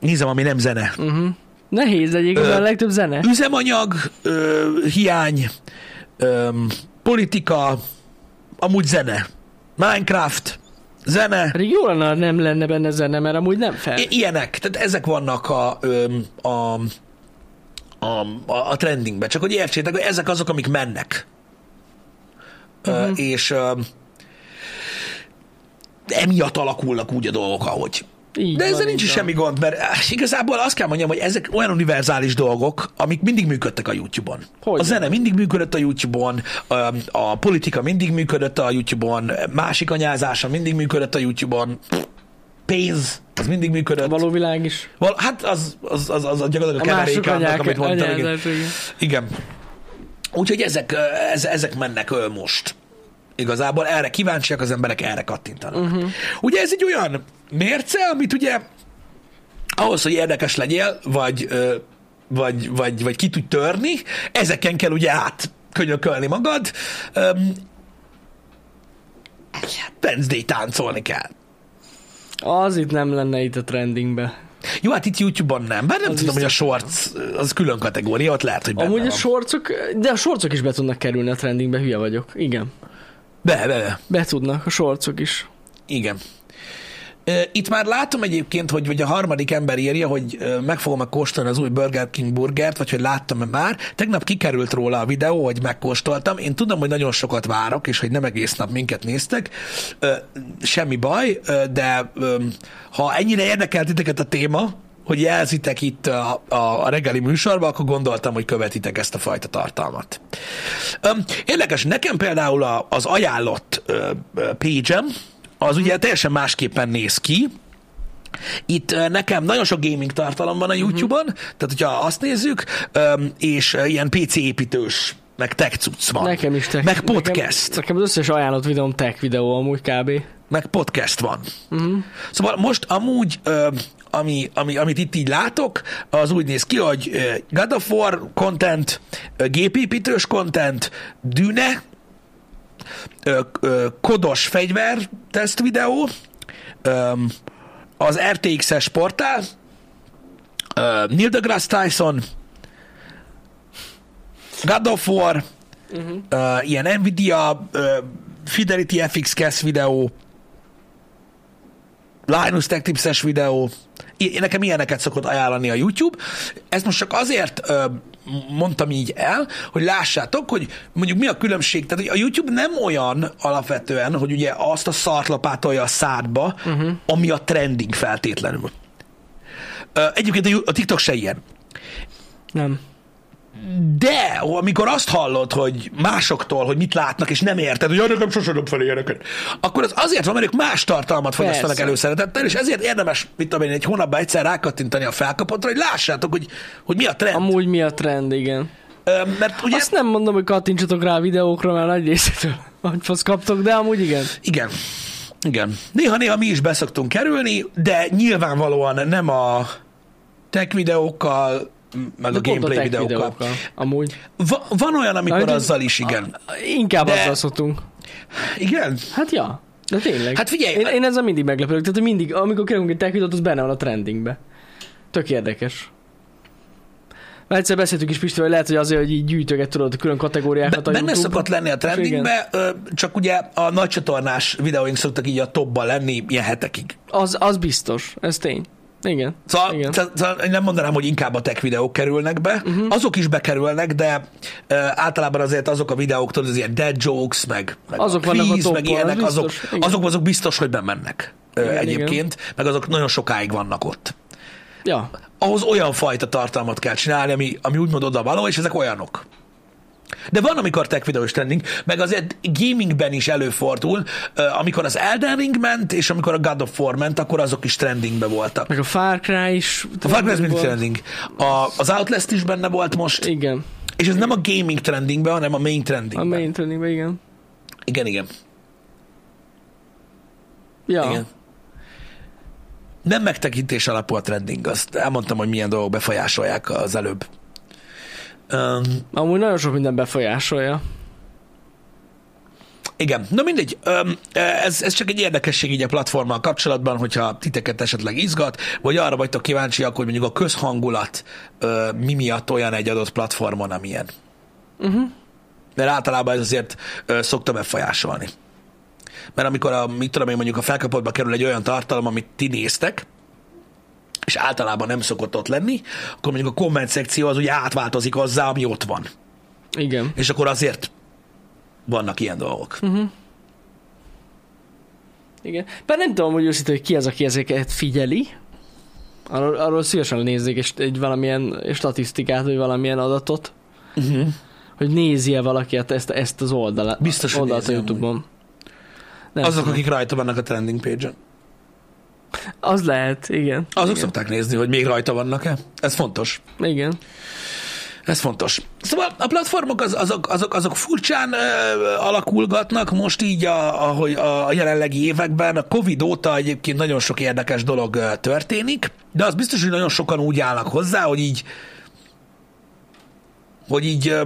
nézem, ami nem zene. Uh-huh. Nehéz egyébként, a legtöbb zene. Üzemanyag, hiány, politika, amúgy zene, Minecraft, zene, Pedig jó lenne, nem lenne benne zene, mert amúgy nem fel. Ilyenek, tehát ezek vannak a, öm, a, a, a, a trendingben. Csak hogy értsétek, hogy ezek azok, amik mennek. Uh-huh. Uh, és uh, emiatt alakulnak úgy a dolgok, ahogy. Így De ezzel nincs is semmi gond, mert eh, igazából azt kell mondjam, hogy ezek olyan univerzális dolgok, amik mindig működtek a YouTube-on. Hogy a zene mindig működött a YouTube-on, a, a politika mindig működött a YouTube-on, másik anyázása mindig működött a YouTube-on, pénz, az mindig működött. A való világ is. Val, hát az, az, az, az a gyakorlatilag a, keveréke annak, amit mondtam. Igen. anyázás, igen. igen. Úgyhogy ezek, ez, ezek mennek most. Igazából erre kíváncsiak az emberek, erre kattintanak. Uh-huh. Ugye ez egy olyan mérce, amit ugye ahhoz, hogy érdekes legyél, vagy, vagy, vagy, vagy ki tudj törni, ezeken kell ugye átkönyökölni magad. Öm, Wednesday táncolni kell. Az itt nem lenne itt a trendingbe. Jó, hát itt YouTube-on nem, bár nem Az tudom, hogy a shorts az külön kategória, ott lehet, hogy benne Amúgy a van. sorcok, de a sorcok is be tudnak kerülni a trendingbe, hülye vagyok. Igen. Be, be, be. Be tudnak, a sorcok is. Igen. Itt már látom egyébként, hogy vagy a harmadik ember írja, hogy meg fogom megkóstolni az új Burger King burgert, vagy hogy láttam-e már. Tegnap kikerült róla a videó, hogy megkóstoltam. Én tudom, hogy nagyon sokat várok, és hogy nem egész nap minket néztek. Semmi baj, de ha ennyire érdekel titeket a téma, hogy jelzitek itt a, a, a reggeli műsorba, akkor gondoltam, hogy követitek ezt a fajta tartalmat. Öm, Érdekes, nekem például a, az ajánlott ö, page-em, az ugye teljesen másképpen néz ki. Itt nekem nagyon sok gaming tartalom van a YouTube-on, tehát hogyha azt nézzük, és ilyen PC építős, meg tech cucc van. Nekem is tech. Meg podcast. Nekem, nekem az összes ajánlott videóm tech videó amúgy kb. meg podcast van. Uh-huh. Szóval most amúgy, ami, ami, amit itt így látok, az úgy néz ki, hogy God of War content, gépépítős content, Dűne, ö, ö, kodos fegyver teszt videó, ö, az RTX-es portál, ö, Neil deGrasse Tyson, God of War, uh-huh. ö, ilyen Nvidia, ö, Fidelity FX Cast videó, Linus Tech Tips-es videó, nekem ilyeneket szokott ajánlani a YouTube. Ezt most csak azért ö, mondtam így el, hogy lássátok, hogy mondjuk mi a különbség. Tehát hogy a YouTube nem olyan alapvetően, hogy ugye azt a szart lapátolja a szádba, uh-huh. ami a trending feltétlenül. Ö, egyébként a TikTok se ilyen. Nem. De amikor azt hallod, hogy másoktól, hogy mit látnak, és nem érted, hogy "Ja, nekem sose dob fel ilyeneket, akkor az azért van, mert ők más tartalmat fogyasztanak előszeretettel, és ezért érdemes, mit tudom én, egy hónapban egyszer rákattintani a felkapotra, hogy lássátok, hogy, hogy mi a trend. Amúgy mi a trend, igen. Ö, mert ugye, Azt nem mondom, hogy kattintsatok rá a videókra, mert nagy részétől fasz kaptok, de amúgy igen. igen, igen. Néha-néha mi is beszoktunk kerülni, de nyilvánvalóan nem a tech videókkal, meg De a gameplay videókkal. videókkal. Amúgy. Va- van olyan, amikor Na, azzal is, igen. Inkább De- azzal szoktunk. Igen? Hát ja. De tényleg. Hát figyelj, Én, én ezzel mindig meglepődök. Tehát, mindig, amikor kerülünk egy tech videót, az benne van a trendingbe. Tök érdekes. Már egyszer beszéltük is Pistivel, lehet, hogy azért, hogy így gyűjtöget tudod külön kategóriákat Be, a benne YouTube-ba. szokott lenni a trendingbe, csak ugye a nagy csatornás videóink szoktak így a topban lenni ilyen hetekig. Az, az biztos, ez tény. Igen. Szóval, Igen. szóval szóval én nem mondanám, hogy inkább a tech videók kerülnek be. Uh-huh. Azok is bekerülnek, de uh, általában azért azok a videók, tudod, az ilyen dead jokes, meg, meg Azok a a quiz, toppon, meg ilyenek, az azok, igen. azok, azok biztos, hogy bemennek igen, Igen, egyébként, meg azok nagyon sokáig vannak ott. Ja. Ahhoz olyan fajta tartalmat kell csinálni, ami, ami úgymond oda való, és ezek olyanok. De van, amikor tech videós trending, meg azért gamingben is előfordul, amikor az Elden Ring ment, és amikor a God of War ment, akkor azok is trendingbe voltak. Meg a Far Cry is. A Far Cry az mindig trending. A, az Outlast is benne volt most, Igen. és ez nem a gaming trendingben, hanem a main A trendingben. main trainingben, igen. Igen, igen. Ja. igen. Nem megtekintés alapú a trending, azt elmondtam, hogy milyen dolgok befolyásolják az előbb. Um, Amúgy nagyon sok minden befolyásolja. Igen, na mindegy, ez, ez csak egy érdekesség így a platformmal kapcsolatban, hogyha titeket esetleg izgat, vagy arra vagytok kíváncsiak, hogy mondjuk a közhangulat mi miatt olyan egy adott platformon, amilyen. Uh-huh. Mert általában ez azért szokta befolyásolni. Mert amikor a, mit tudom én, mondjuk a felkapottba kerül egy olyan tartalom, amit ti néztek, és általában nem szokott ott lenni, akkor mondjuk a komment szekció az ugye átváltozik azzá, ami ott van. Igen. És akkor azért vannak ilyen dolgok. Igen. Bár nem tudom, hogy őszintén, hogy ki az, aki ezeket figyeli. Arról, arról szívesen nézzék és egy valamilyen statisztikát, vagy valamilyen adatot, Uh-huh. hogy nézi-e valaki ezt, ezt az oldalát, Biztos, hogy oldalt a Youtube-on. Nem Azok, tudom. akik rajta vannak a trending page-en. Az lehet, igen. Azok igen. szokták nézni, hogy még rajta vannak-e. Ez fontos. Igen. Ez fontos. Szóval a platformok az, azok, azok, azok furcsán ö, alakulgatnak most így, a, ahogy a jelenlegi években. A Covid óta egyébként nagyon sok érdekes dolog ö, történik, de az biztos, hogy nagyon sokan úgy állnak hozzá, hogy így hogy így ö,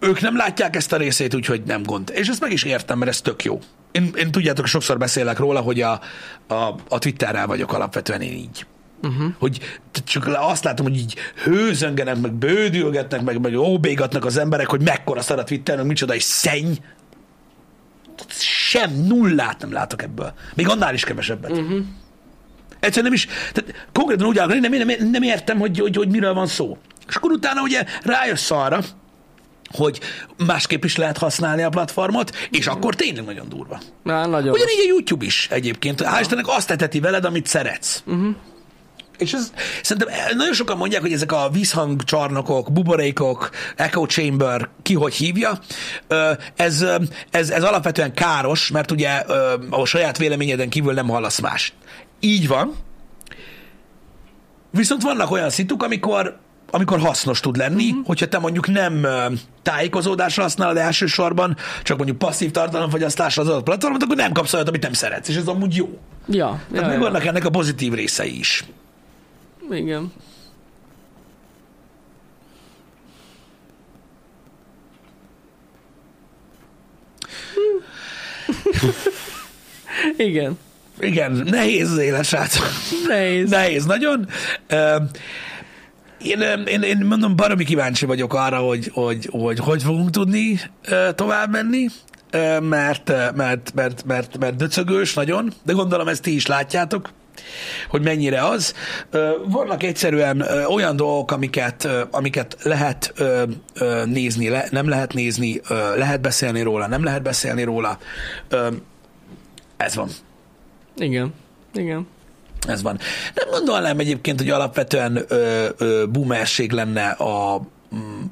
ők nem látják ezt a részét, úgyhogy nem gond. És ezt meg is értem, mert ez tök jó. Én, én tudjátok, sokszor beszélek róla, hogy a, a, a Twitterrel vagyok alapvetően én így. Uh-huh. Hogy csak azt látom, hogy így hőzöngenek, meg bődülgetnek, meg, meg óbégatnak az emberek, hogy mekkora szar a Twitter, meg micsoda egy szenny. Sem, nullát nem látok ebből. Még annál is kevesebbet. Uh-huh. Egyszerűen nem is, tehát konkrétan úgy állok, nem, nem, nem értem, hogy, hogy, hogy miről van szó. És akkor utána ugye rájössz arra, hogy másképp is lehet használni a platformot, és akkor tényleg nagyon durva. Már nagyon. Ugyanígy a YouTube is egyébként. Hál' Istennek azt teteti veled, amit szeretsz. Uh-huh. És ez, szerintem nagyon sokan mondják, hogy ezek a vízhangcsarnokok, buborékok, echo chamber, ki hogy hívja, ez, ez, ez alapvetően káros, mert ugye a saját véleményeden kívül nem hallasz más. Így van. Viszont vannak olyan szituk, amikor amikor hasznos tud lenni, uh-huh. hogyha te mondjuk nem tájékozódásra használod elsősorban, csak mondjuk passzív tartalomfogyasztásra az adott platformot, akkor nem kapsz olyat, amit nem szeretsz, és ez amúgy jó. Ja, Tehát ja, meg ja. ennek a pozitív részei is. Igen. Igen. Igen, nehéz az élet, srácok. Nehéz. Nehéz nagyon. Ö, Én, én, én mondom, baromi kíváncsi vagyok arra, hogy hogy, hogy, hogy fogunk tudni tovább menni, mert, mert, mert, mert, mert döcögős nagyon, de gondolom ezt ti is látjátok, hogy mennyire az. Vannak egyszerűen olyan dolgok, amiket, amiket lehet nézni, nem lehet nézni, lehet beszélni róla, nem lehet beszélni róla. Ez van. Igen. Igen. Ez van. Nem gondolnám egyébként, hogy alapvetően ö, ö, boomerség lenne a mm,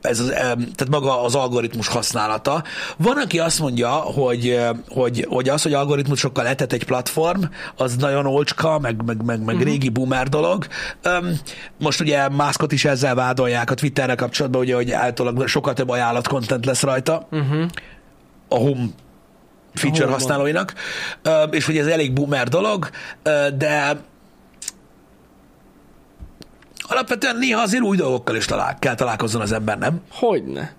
ez az, tehát maga az algoritmus használata. Van, aki azt mondja, hogy, hogy, hogy az, hogy algoritmusokkal etet egy platform, az nagyon olcska, meg, meg, meg, meg uh-huh. régi boomer dolog. Most ugye Muskot is ezzel vádolják a Twitterrel kapcsolatban, ugye, hogy általában sokkal több ajánlat content lesz rajta. Uh-huh. A home feature Home-ban. használóinak, Ö, és hogy ez elég boomer dolog, de alapvetően néha azért új dolgokkal is talál, kell találkozzon az ember, nem? Hogyne.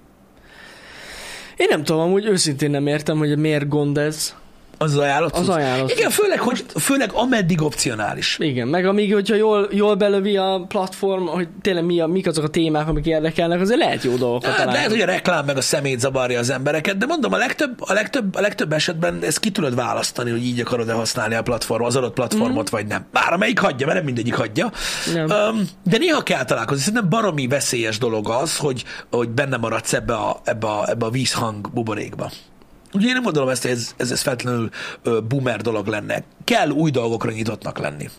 Én nem tudom, amúgy őszintén nem értem, hogy miért gond ez. Az ajánlott. Az ajánlott Igen, főleg, hogy, főleg ameddig opcionális. Igen, meg amíg, hogyha jól, jól belövi a platform, hogy tényleg mi a, mik azok a témák, amik érdekelnek, azért lehet jó dolgokat Hát lehet, hogy a reklám meg a szemét zavarja az embereket, de mondom, a legtöbb, a legtöbb, a legtöbb esetben ezt ki tudod választani, hogy így akarod-e használni a platform, az adott platformot, mm. vagy nem. Bár amelyik hagyja, mert nem mindegyik hagyja. Nem. Um, de néha kell találkozni. Szerintem baromi veszélyes dolog az, hogy, hogy benne maradsz ebbe a, ebbe a, ebbe a vízhang buborékba. Ugye én nem gondolom ezt, ez, ez, ez feltétlenül ö, boomer dolog lenne. Kell új dolgokra nyitottnak lenni.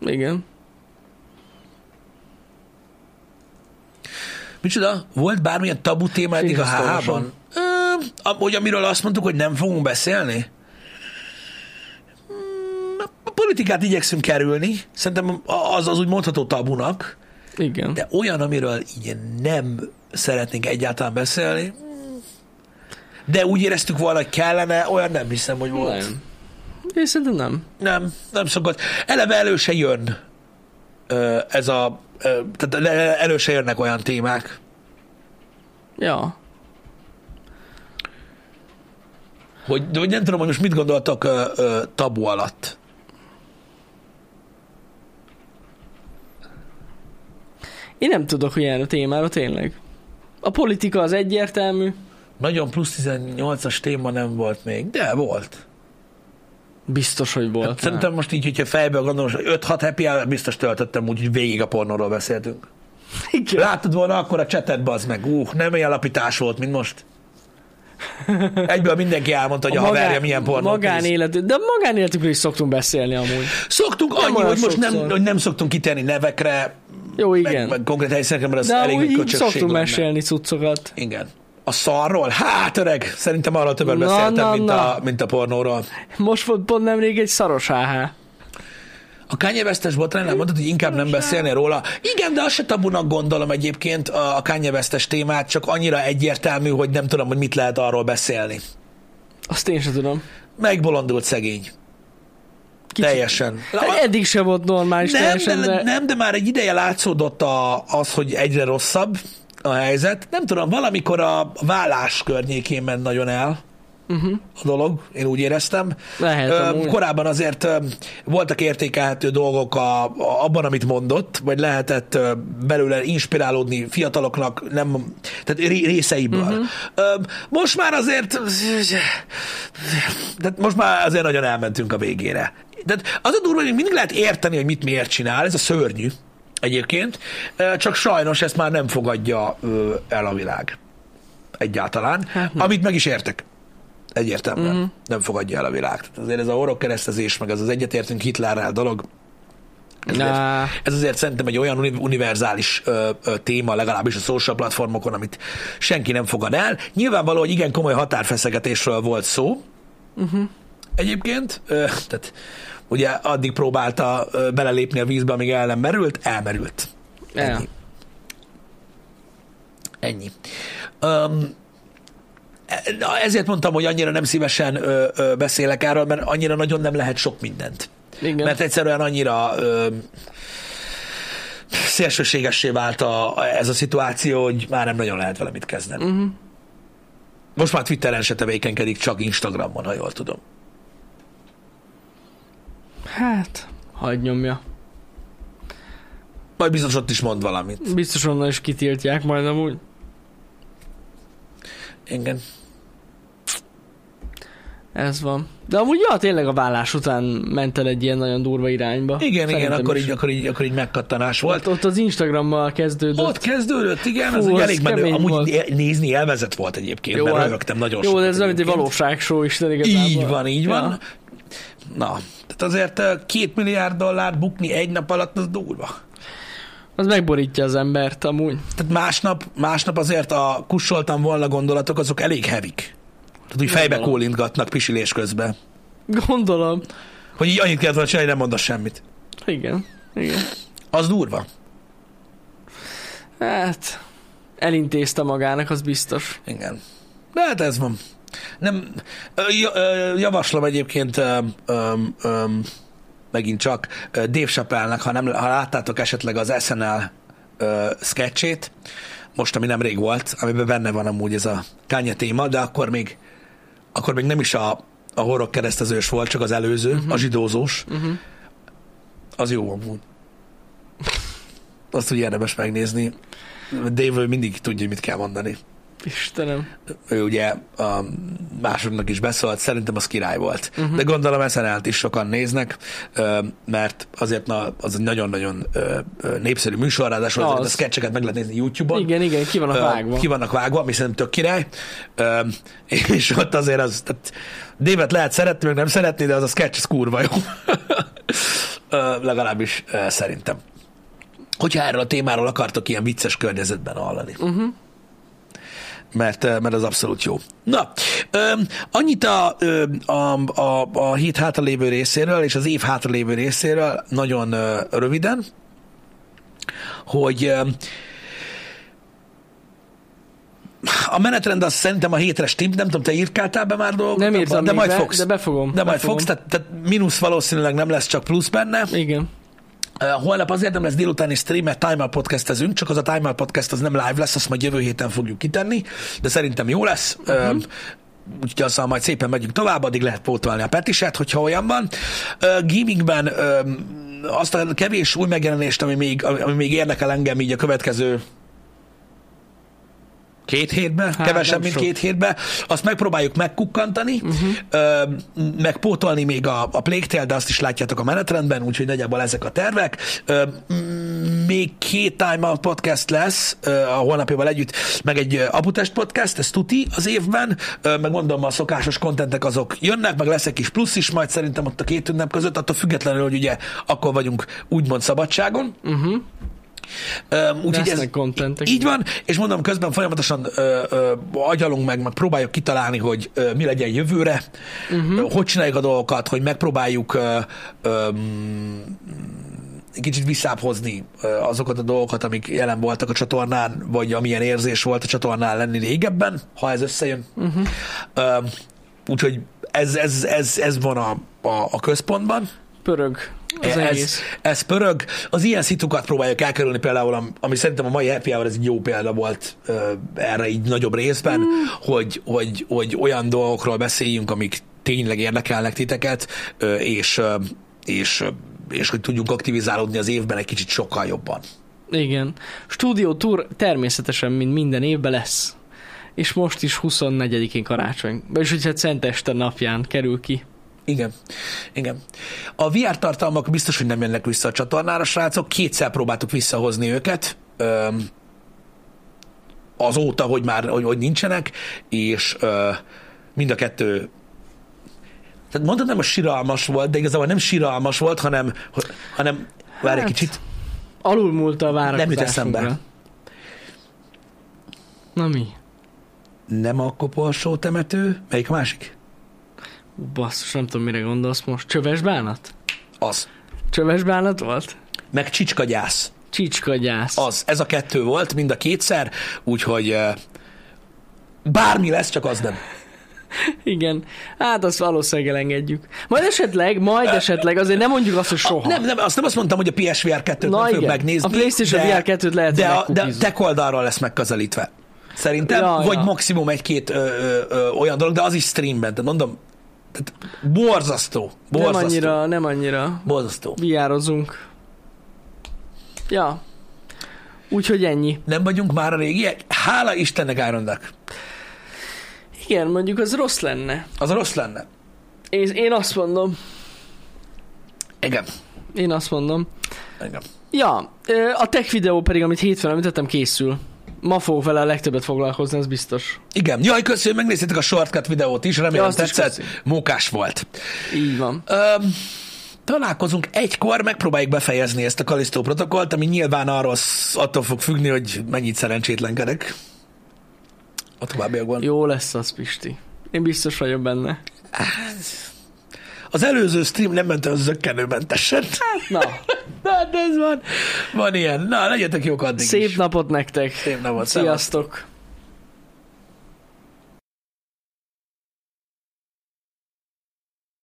Igen. Micsoda? Volt bármilyen tabu téma eddig a. HH-ban? Hogy amiről azt mondtuk, hogy nem fogunk beszélni? Mm, A politikát igyekszünk kerülni. Szerintem az, az úgy mondható tabunak, Igen. de olyan, amiről így nem szeretnénk egyáltalán beszélni, de úgy éreztük volna, hogy kellene, olyan nem hiszem, hogy volt. Nem. Én szerintem nem. Nem, nem szokott. Eleve elő se jön ö, ez a, ö, tehát elő se jönnek olyan témák. Ja. Hogy, de hogy nem tudom, hogy most mit gondoltak ö, ö, tabu alatt. Én nem tudok ilyen témára, tényleg. A politika az egyértelmű. Nagyon plusz 18-as téma nem volt még, de volt. Biztos, hogy volt. Hát szerintem most így, hogyha fejből gondolom, hogy 5-6 happy hour biztos töltöttem úgy, hogy végig a pornóról beszéltünk. Igen. Látod volna akkor a csetet, bazd meg. Uh, nem ilyen lapítás volt, mint most. Egyből mindenki elmondta, hogy a, a haverja milyen pornót magánélet, de magánéletükről is szoktunk beszélni amúgy. Szoktunk Nem annyi, hogy most nem, hogy nem szoktunk kitenni nevekre, Jó, igen. meg, meg konkrét helyszínekre, mert az de elég köcsösség szoktunk mesélni cuccokat. Igen. A szarról? Hát öreg, szerintem arról többet Na, beszéltem, na, mint, na. A, mint a pornóról. Most volt pont nemrég egy szaros AH. A Kanye West-es botránynál mondtad, hogy inkább nem beszélnél róla. Igen, de azt se tabunak gondolom egyébként a Kanye West-es témát, csak annyira egyértelmű, hogy nem tudom, hogy mit lehet arról beszélni. Azt én sem tudom. Megbolondult szegény. Kicsit. Teljesen. Hát eddig se volt normális Nem teljesen, de, de... nem, de már egy ideje látszódott a, az, hogy egyre rosszabb a helyzet. Nem tudom, valamikor a vállás környékén ment nagyon el uh-huh. a dolog, én úgy éreztem. Lehet, Ö, amúgy. korábban azért ö, voltak értékelhető dolgok a, a, abban, amit mondott, vagy lehetett ö, belőle inspirálódni fiataloknak, nem, tehát ré- részeiből. Uh-huh. Most már azért de most már azért nagyon elmentünk a végére. De az a durva, hogy mindig lehet érteni, hogy mit miért csinál, ez a szörnyű egyébként, csak sajnos ezt már nem fogadja el a világ. Egyáltalán. Hát nem. Amit meg is értek. Egyértelműen. Uh-huh. Nem fogadja el a világ. Tehát azért ez a orrok keresztezés, meg ez az egyetértünk Hitlerrel dolog, ez azért, ez azért szerintem egy olyan uni- univerzális ö, ö, téma, legalábbis a social platformokon, amit senki nem fogad el. Nyilvánvaló, hogy igen komoly határfeszegetésről volt szó. Uh-huh. Egyébként, ö, tehát ugye addig próbálta belelépni a vízbe, amíg el nem merült, elmerült. Ennyi. Ennyi. Um, ezért mondtam, hogy annyira nem szívesen ö, ö, beszélek erről, mert annyira nagyon nem lehet sok mindent. Igen. Mert egyszerűen annyira ö, szélsőségessé vált a, ez a szituáció, hogy már nem nagyon lehet vele mit kezdeni. Uh-huh. Most már Twitteren se tevékenykedik, csak Instagramon, ha jól tudom. Hát, hagyd nyomja. Majd biztos ott is mond valamit. Biztos onnan is kitiltják majd amúgy. Igen. Ez van. De amúgy, ja, tényleg a vállás után ment el egy ilyen nagyon durva irányba. Igen, igen, Szerintem akkor is. így, akkor, így, akkor így megkattanás volt. Ott, ott az Instagrammal kezdődött. Ott kezdődött, igen, Fú, ez az elég menő. Amúgy volt. nézni élvezett volt egyébként, Jó, mert hát- röhögtem nagyon Jó, sokat de ez nem egy valóságshow is, de igazából. Így van, így van. Na, tehát azért két milliárd dollár bukni egy nap alatt, az durva. Az megborítja az embert amúgy. Tehát másnap, másnap azért a kussoltam volna gondolatok, azok elég hevik. Tehát úgy fejbe kólintgatnak pisilés közben. Gondolom. Hogy így annyit kellett volna csinálni, nem mondasz semmit. Igen. Igen. Az durva. Hát, elintézte magának, az biztos. Igen. De hát ez van. Nem, javaslom egyébként ö, ö, ö, megint csak Dave Chappelle-nek, ha, nem, ha láttátok esetleg az SNL ö, sketchét, most, ami nemrég volt, amiben benne van amúgy ez a Kanye téma, de akkor még, akkor még nem is a a horror keresztezős volt, csak az előző, uh-huh. a zsidózós. Uh-huh. Az jó amúgy. Azt úgy érdemes megnézni. Dave mindig tudja, mit kell mondani. Istenem. Ő ugye a másodnak is beszólt, szerintem az király volt. Uh-huh. De gondolom SNL-t is sokan néznek, mert azért na, az egy nagyon-nagyon népszerű műsor, ráadásul Az. a sketcheket meg lehet nézni YouTube-on. Igen, igen, ki van a Ö, vágva. Ki vannak vágva, ami szerintem tök király. És ott azért az, tehát Dévet lehet szeretni, meg nem szeretni, de az a sketch az kurva jó. Legalábbis szerintem. Hogyha erről a témáról akartok ilyen vicces környezetben hallani. Uh-huh. Mert, ö, mert az abszolút jó. Na, ö, annyit a, ö, a, a, a hét hátralévő részéről és az év hátralévő részéről nagyon ö, röviden, hogy ö, a menetrend az szerintem a hétre stimmt, nem tudom, te írkáltál be már dolgokat? Nem írtam de majd be, fogsz. de befogom. De majd befogom. fogsz, tehát, tehát mínusz valószínűleg nem lesz, csak plusz benne. Igen. Holnap azért nem lesz délutáni stream, mert Time Out podcastezünk, csak az a Time Out podcast az nem live lesz, azt majd jövő héten fogjuk kitenni, de szerintem jó lesz. Uh-huh. Uh, úgyhogy azzal majd szépen megyünk tovább, addig lehet pótolni a petiset, hogyha olyan van. Uh, gamingben uh, azt a kevés új megjelenést, ami még, ami még érdekel engem így a következő két hétben, hát, kevesebb, mint sok. két hétben, azt megpróbáljuk megkukkantani, uh-huh. ö, megpótolni még a, a Plague de azt is látjátok a menetrendben, úgyhogy nagyjából ezek a tervek. Ö, még két Time Out podcast lesz ö, a holnapjával együtt, meg egy Aputest podcast, ez tuti az évben, ö, meg mondom, a szokásos kontentek azok jönnek, meg lesz egy kis plusz is majd szerintem ott a két ünnep között, attól függetlenül, hogy ugye akkor vagyunk úgymond szabadságon. Uh-huh. Úgyhogy ez Lesznek kontentek. így van, és mondom, közben folyamatosan ö, ö, agyalunk meg, meg próbáljuk kitalálni, hogy ö, mi legyen jövőre, uh-huh. hogy csináljuk a dolgokat, hogy megpróbáljuk ö, ö, kicsit visszább hozni azokat a dolgokat, amik jelen voltak a csatornán, vagy amilyen érzés volt a csatornán lenni régebben, ha ez összejön. Uh-huh. Ö, úgyhogy ez, ez, ez, ez van a, a, a központban. Pörög az ez, egész. ez pörög. Az ilyen szitukat próbáljuk elkerülni például, am- ami szerintem a mai happy hour ez egy jó példa volt ö, erre így nagyobb részben, mm. hogy, hogy, hogy olyan dolgokról beszéljünk, amik tényleg érdekelnek titeket, ö, és, ö, és, ö, és hogy tudjunk aktivizálódni az évben egy kicsit sokkal jobban. Igen. Studio Tour természetesen, mint minden évben lesz. És most is 24-én karácsony. És hogyha Szenteste napján kerül ki. Igen. Igen. A VR tartalmak biztos, hogy nem jönnek vissza a csatornára, srácok. Kétszer próbáltuk visszahozni őket. Öm, azóta, hogy már hogy, hogy nincsenek, és ö, mind a kettő tehát mondhatnám, hogy siralmas volt, de igazából nem siralmas volt, hanem, hanem várj egy Hát, kicsit, Alul múlt a Nem jut eszembe. várakozásunkra. Na mi? nem a koporsó temető, melyik a másik? Basszus, nem tudom, mire gondolsz most. Csöves bánat? Az. Csöves bánat volt? Meg csicskagyász. Csicskagyász. Az. Ez a kettő volt, mind a kétszer, úgyhogy bármi lesz, csak az nem. Igen. Hát azt valószínűleg elengedjük. Majd esetleg, majd esetleg, azért nem mondjuk azt, hogy soha. Nem, nem, azt nem azt mondtam, hogy a PSVR 2-t Na nem fogjuk megnézni. A PlayStation VR 2-t lehet, de, a, de tech oldalról lesz megközelítve. Szerintem, Ja, vagy ja. maximum egy-két ö, ö, ö, olyan dolog, de az is streamben. De mondom, tehát borzasztó. nem Borzasztó. annyira, nem annyira. Borzasztó. Viározunk. Ja. Úgyhogy ennyi. Nem vagyunk már a régiek? Hála Istennek Iron Duck. Igen, mondjuk az rossz lenne. Az rossz lenne. Én, én azt mondom. Igen. Én azt mondom. Igen. Ja, a tech videó pedig, amit hétfőn említettem, készül. Ma fogok vele a legtöbbet foglalkozni, ez biztos. Igen. Jaj, köszönöm, megnéztétek a shortcut videót is, remélem Ja, is tetszett. köszi. Mókás volt. Így van. Öm, találkozunk egykor, megpróbáljuk befejezni ezt a Kalisztó protokollt, ami nyilván arról attól fog függni, hogy mennyit szerencsétlenkedek a továbbiakban. Jó lesz az, Pisti. Én biztos vagyok benne. Az előző stream nem ment az zöggenőmentesen. Na, Na, de ez van. Van ilyen. Na, legyetek jók addig szép is. napot nektek. Szép napot. Sziasztok.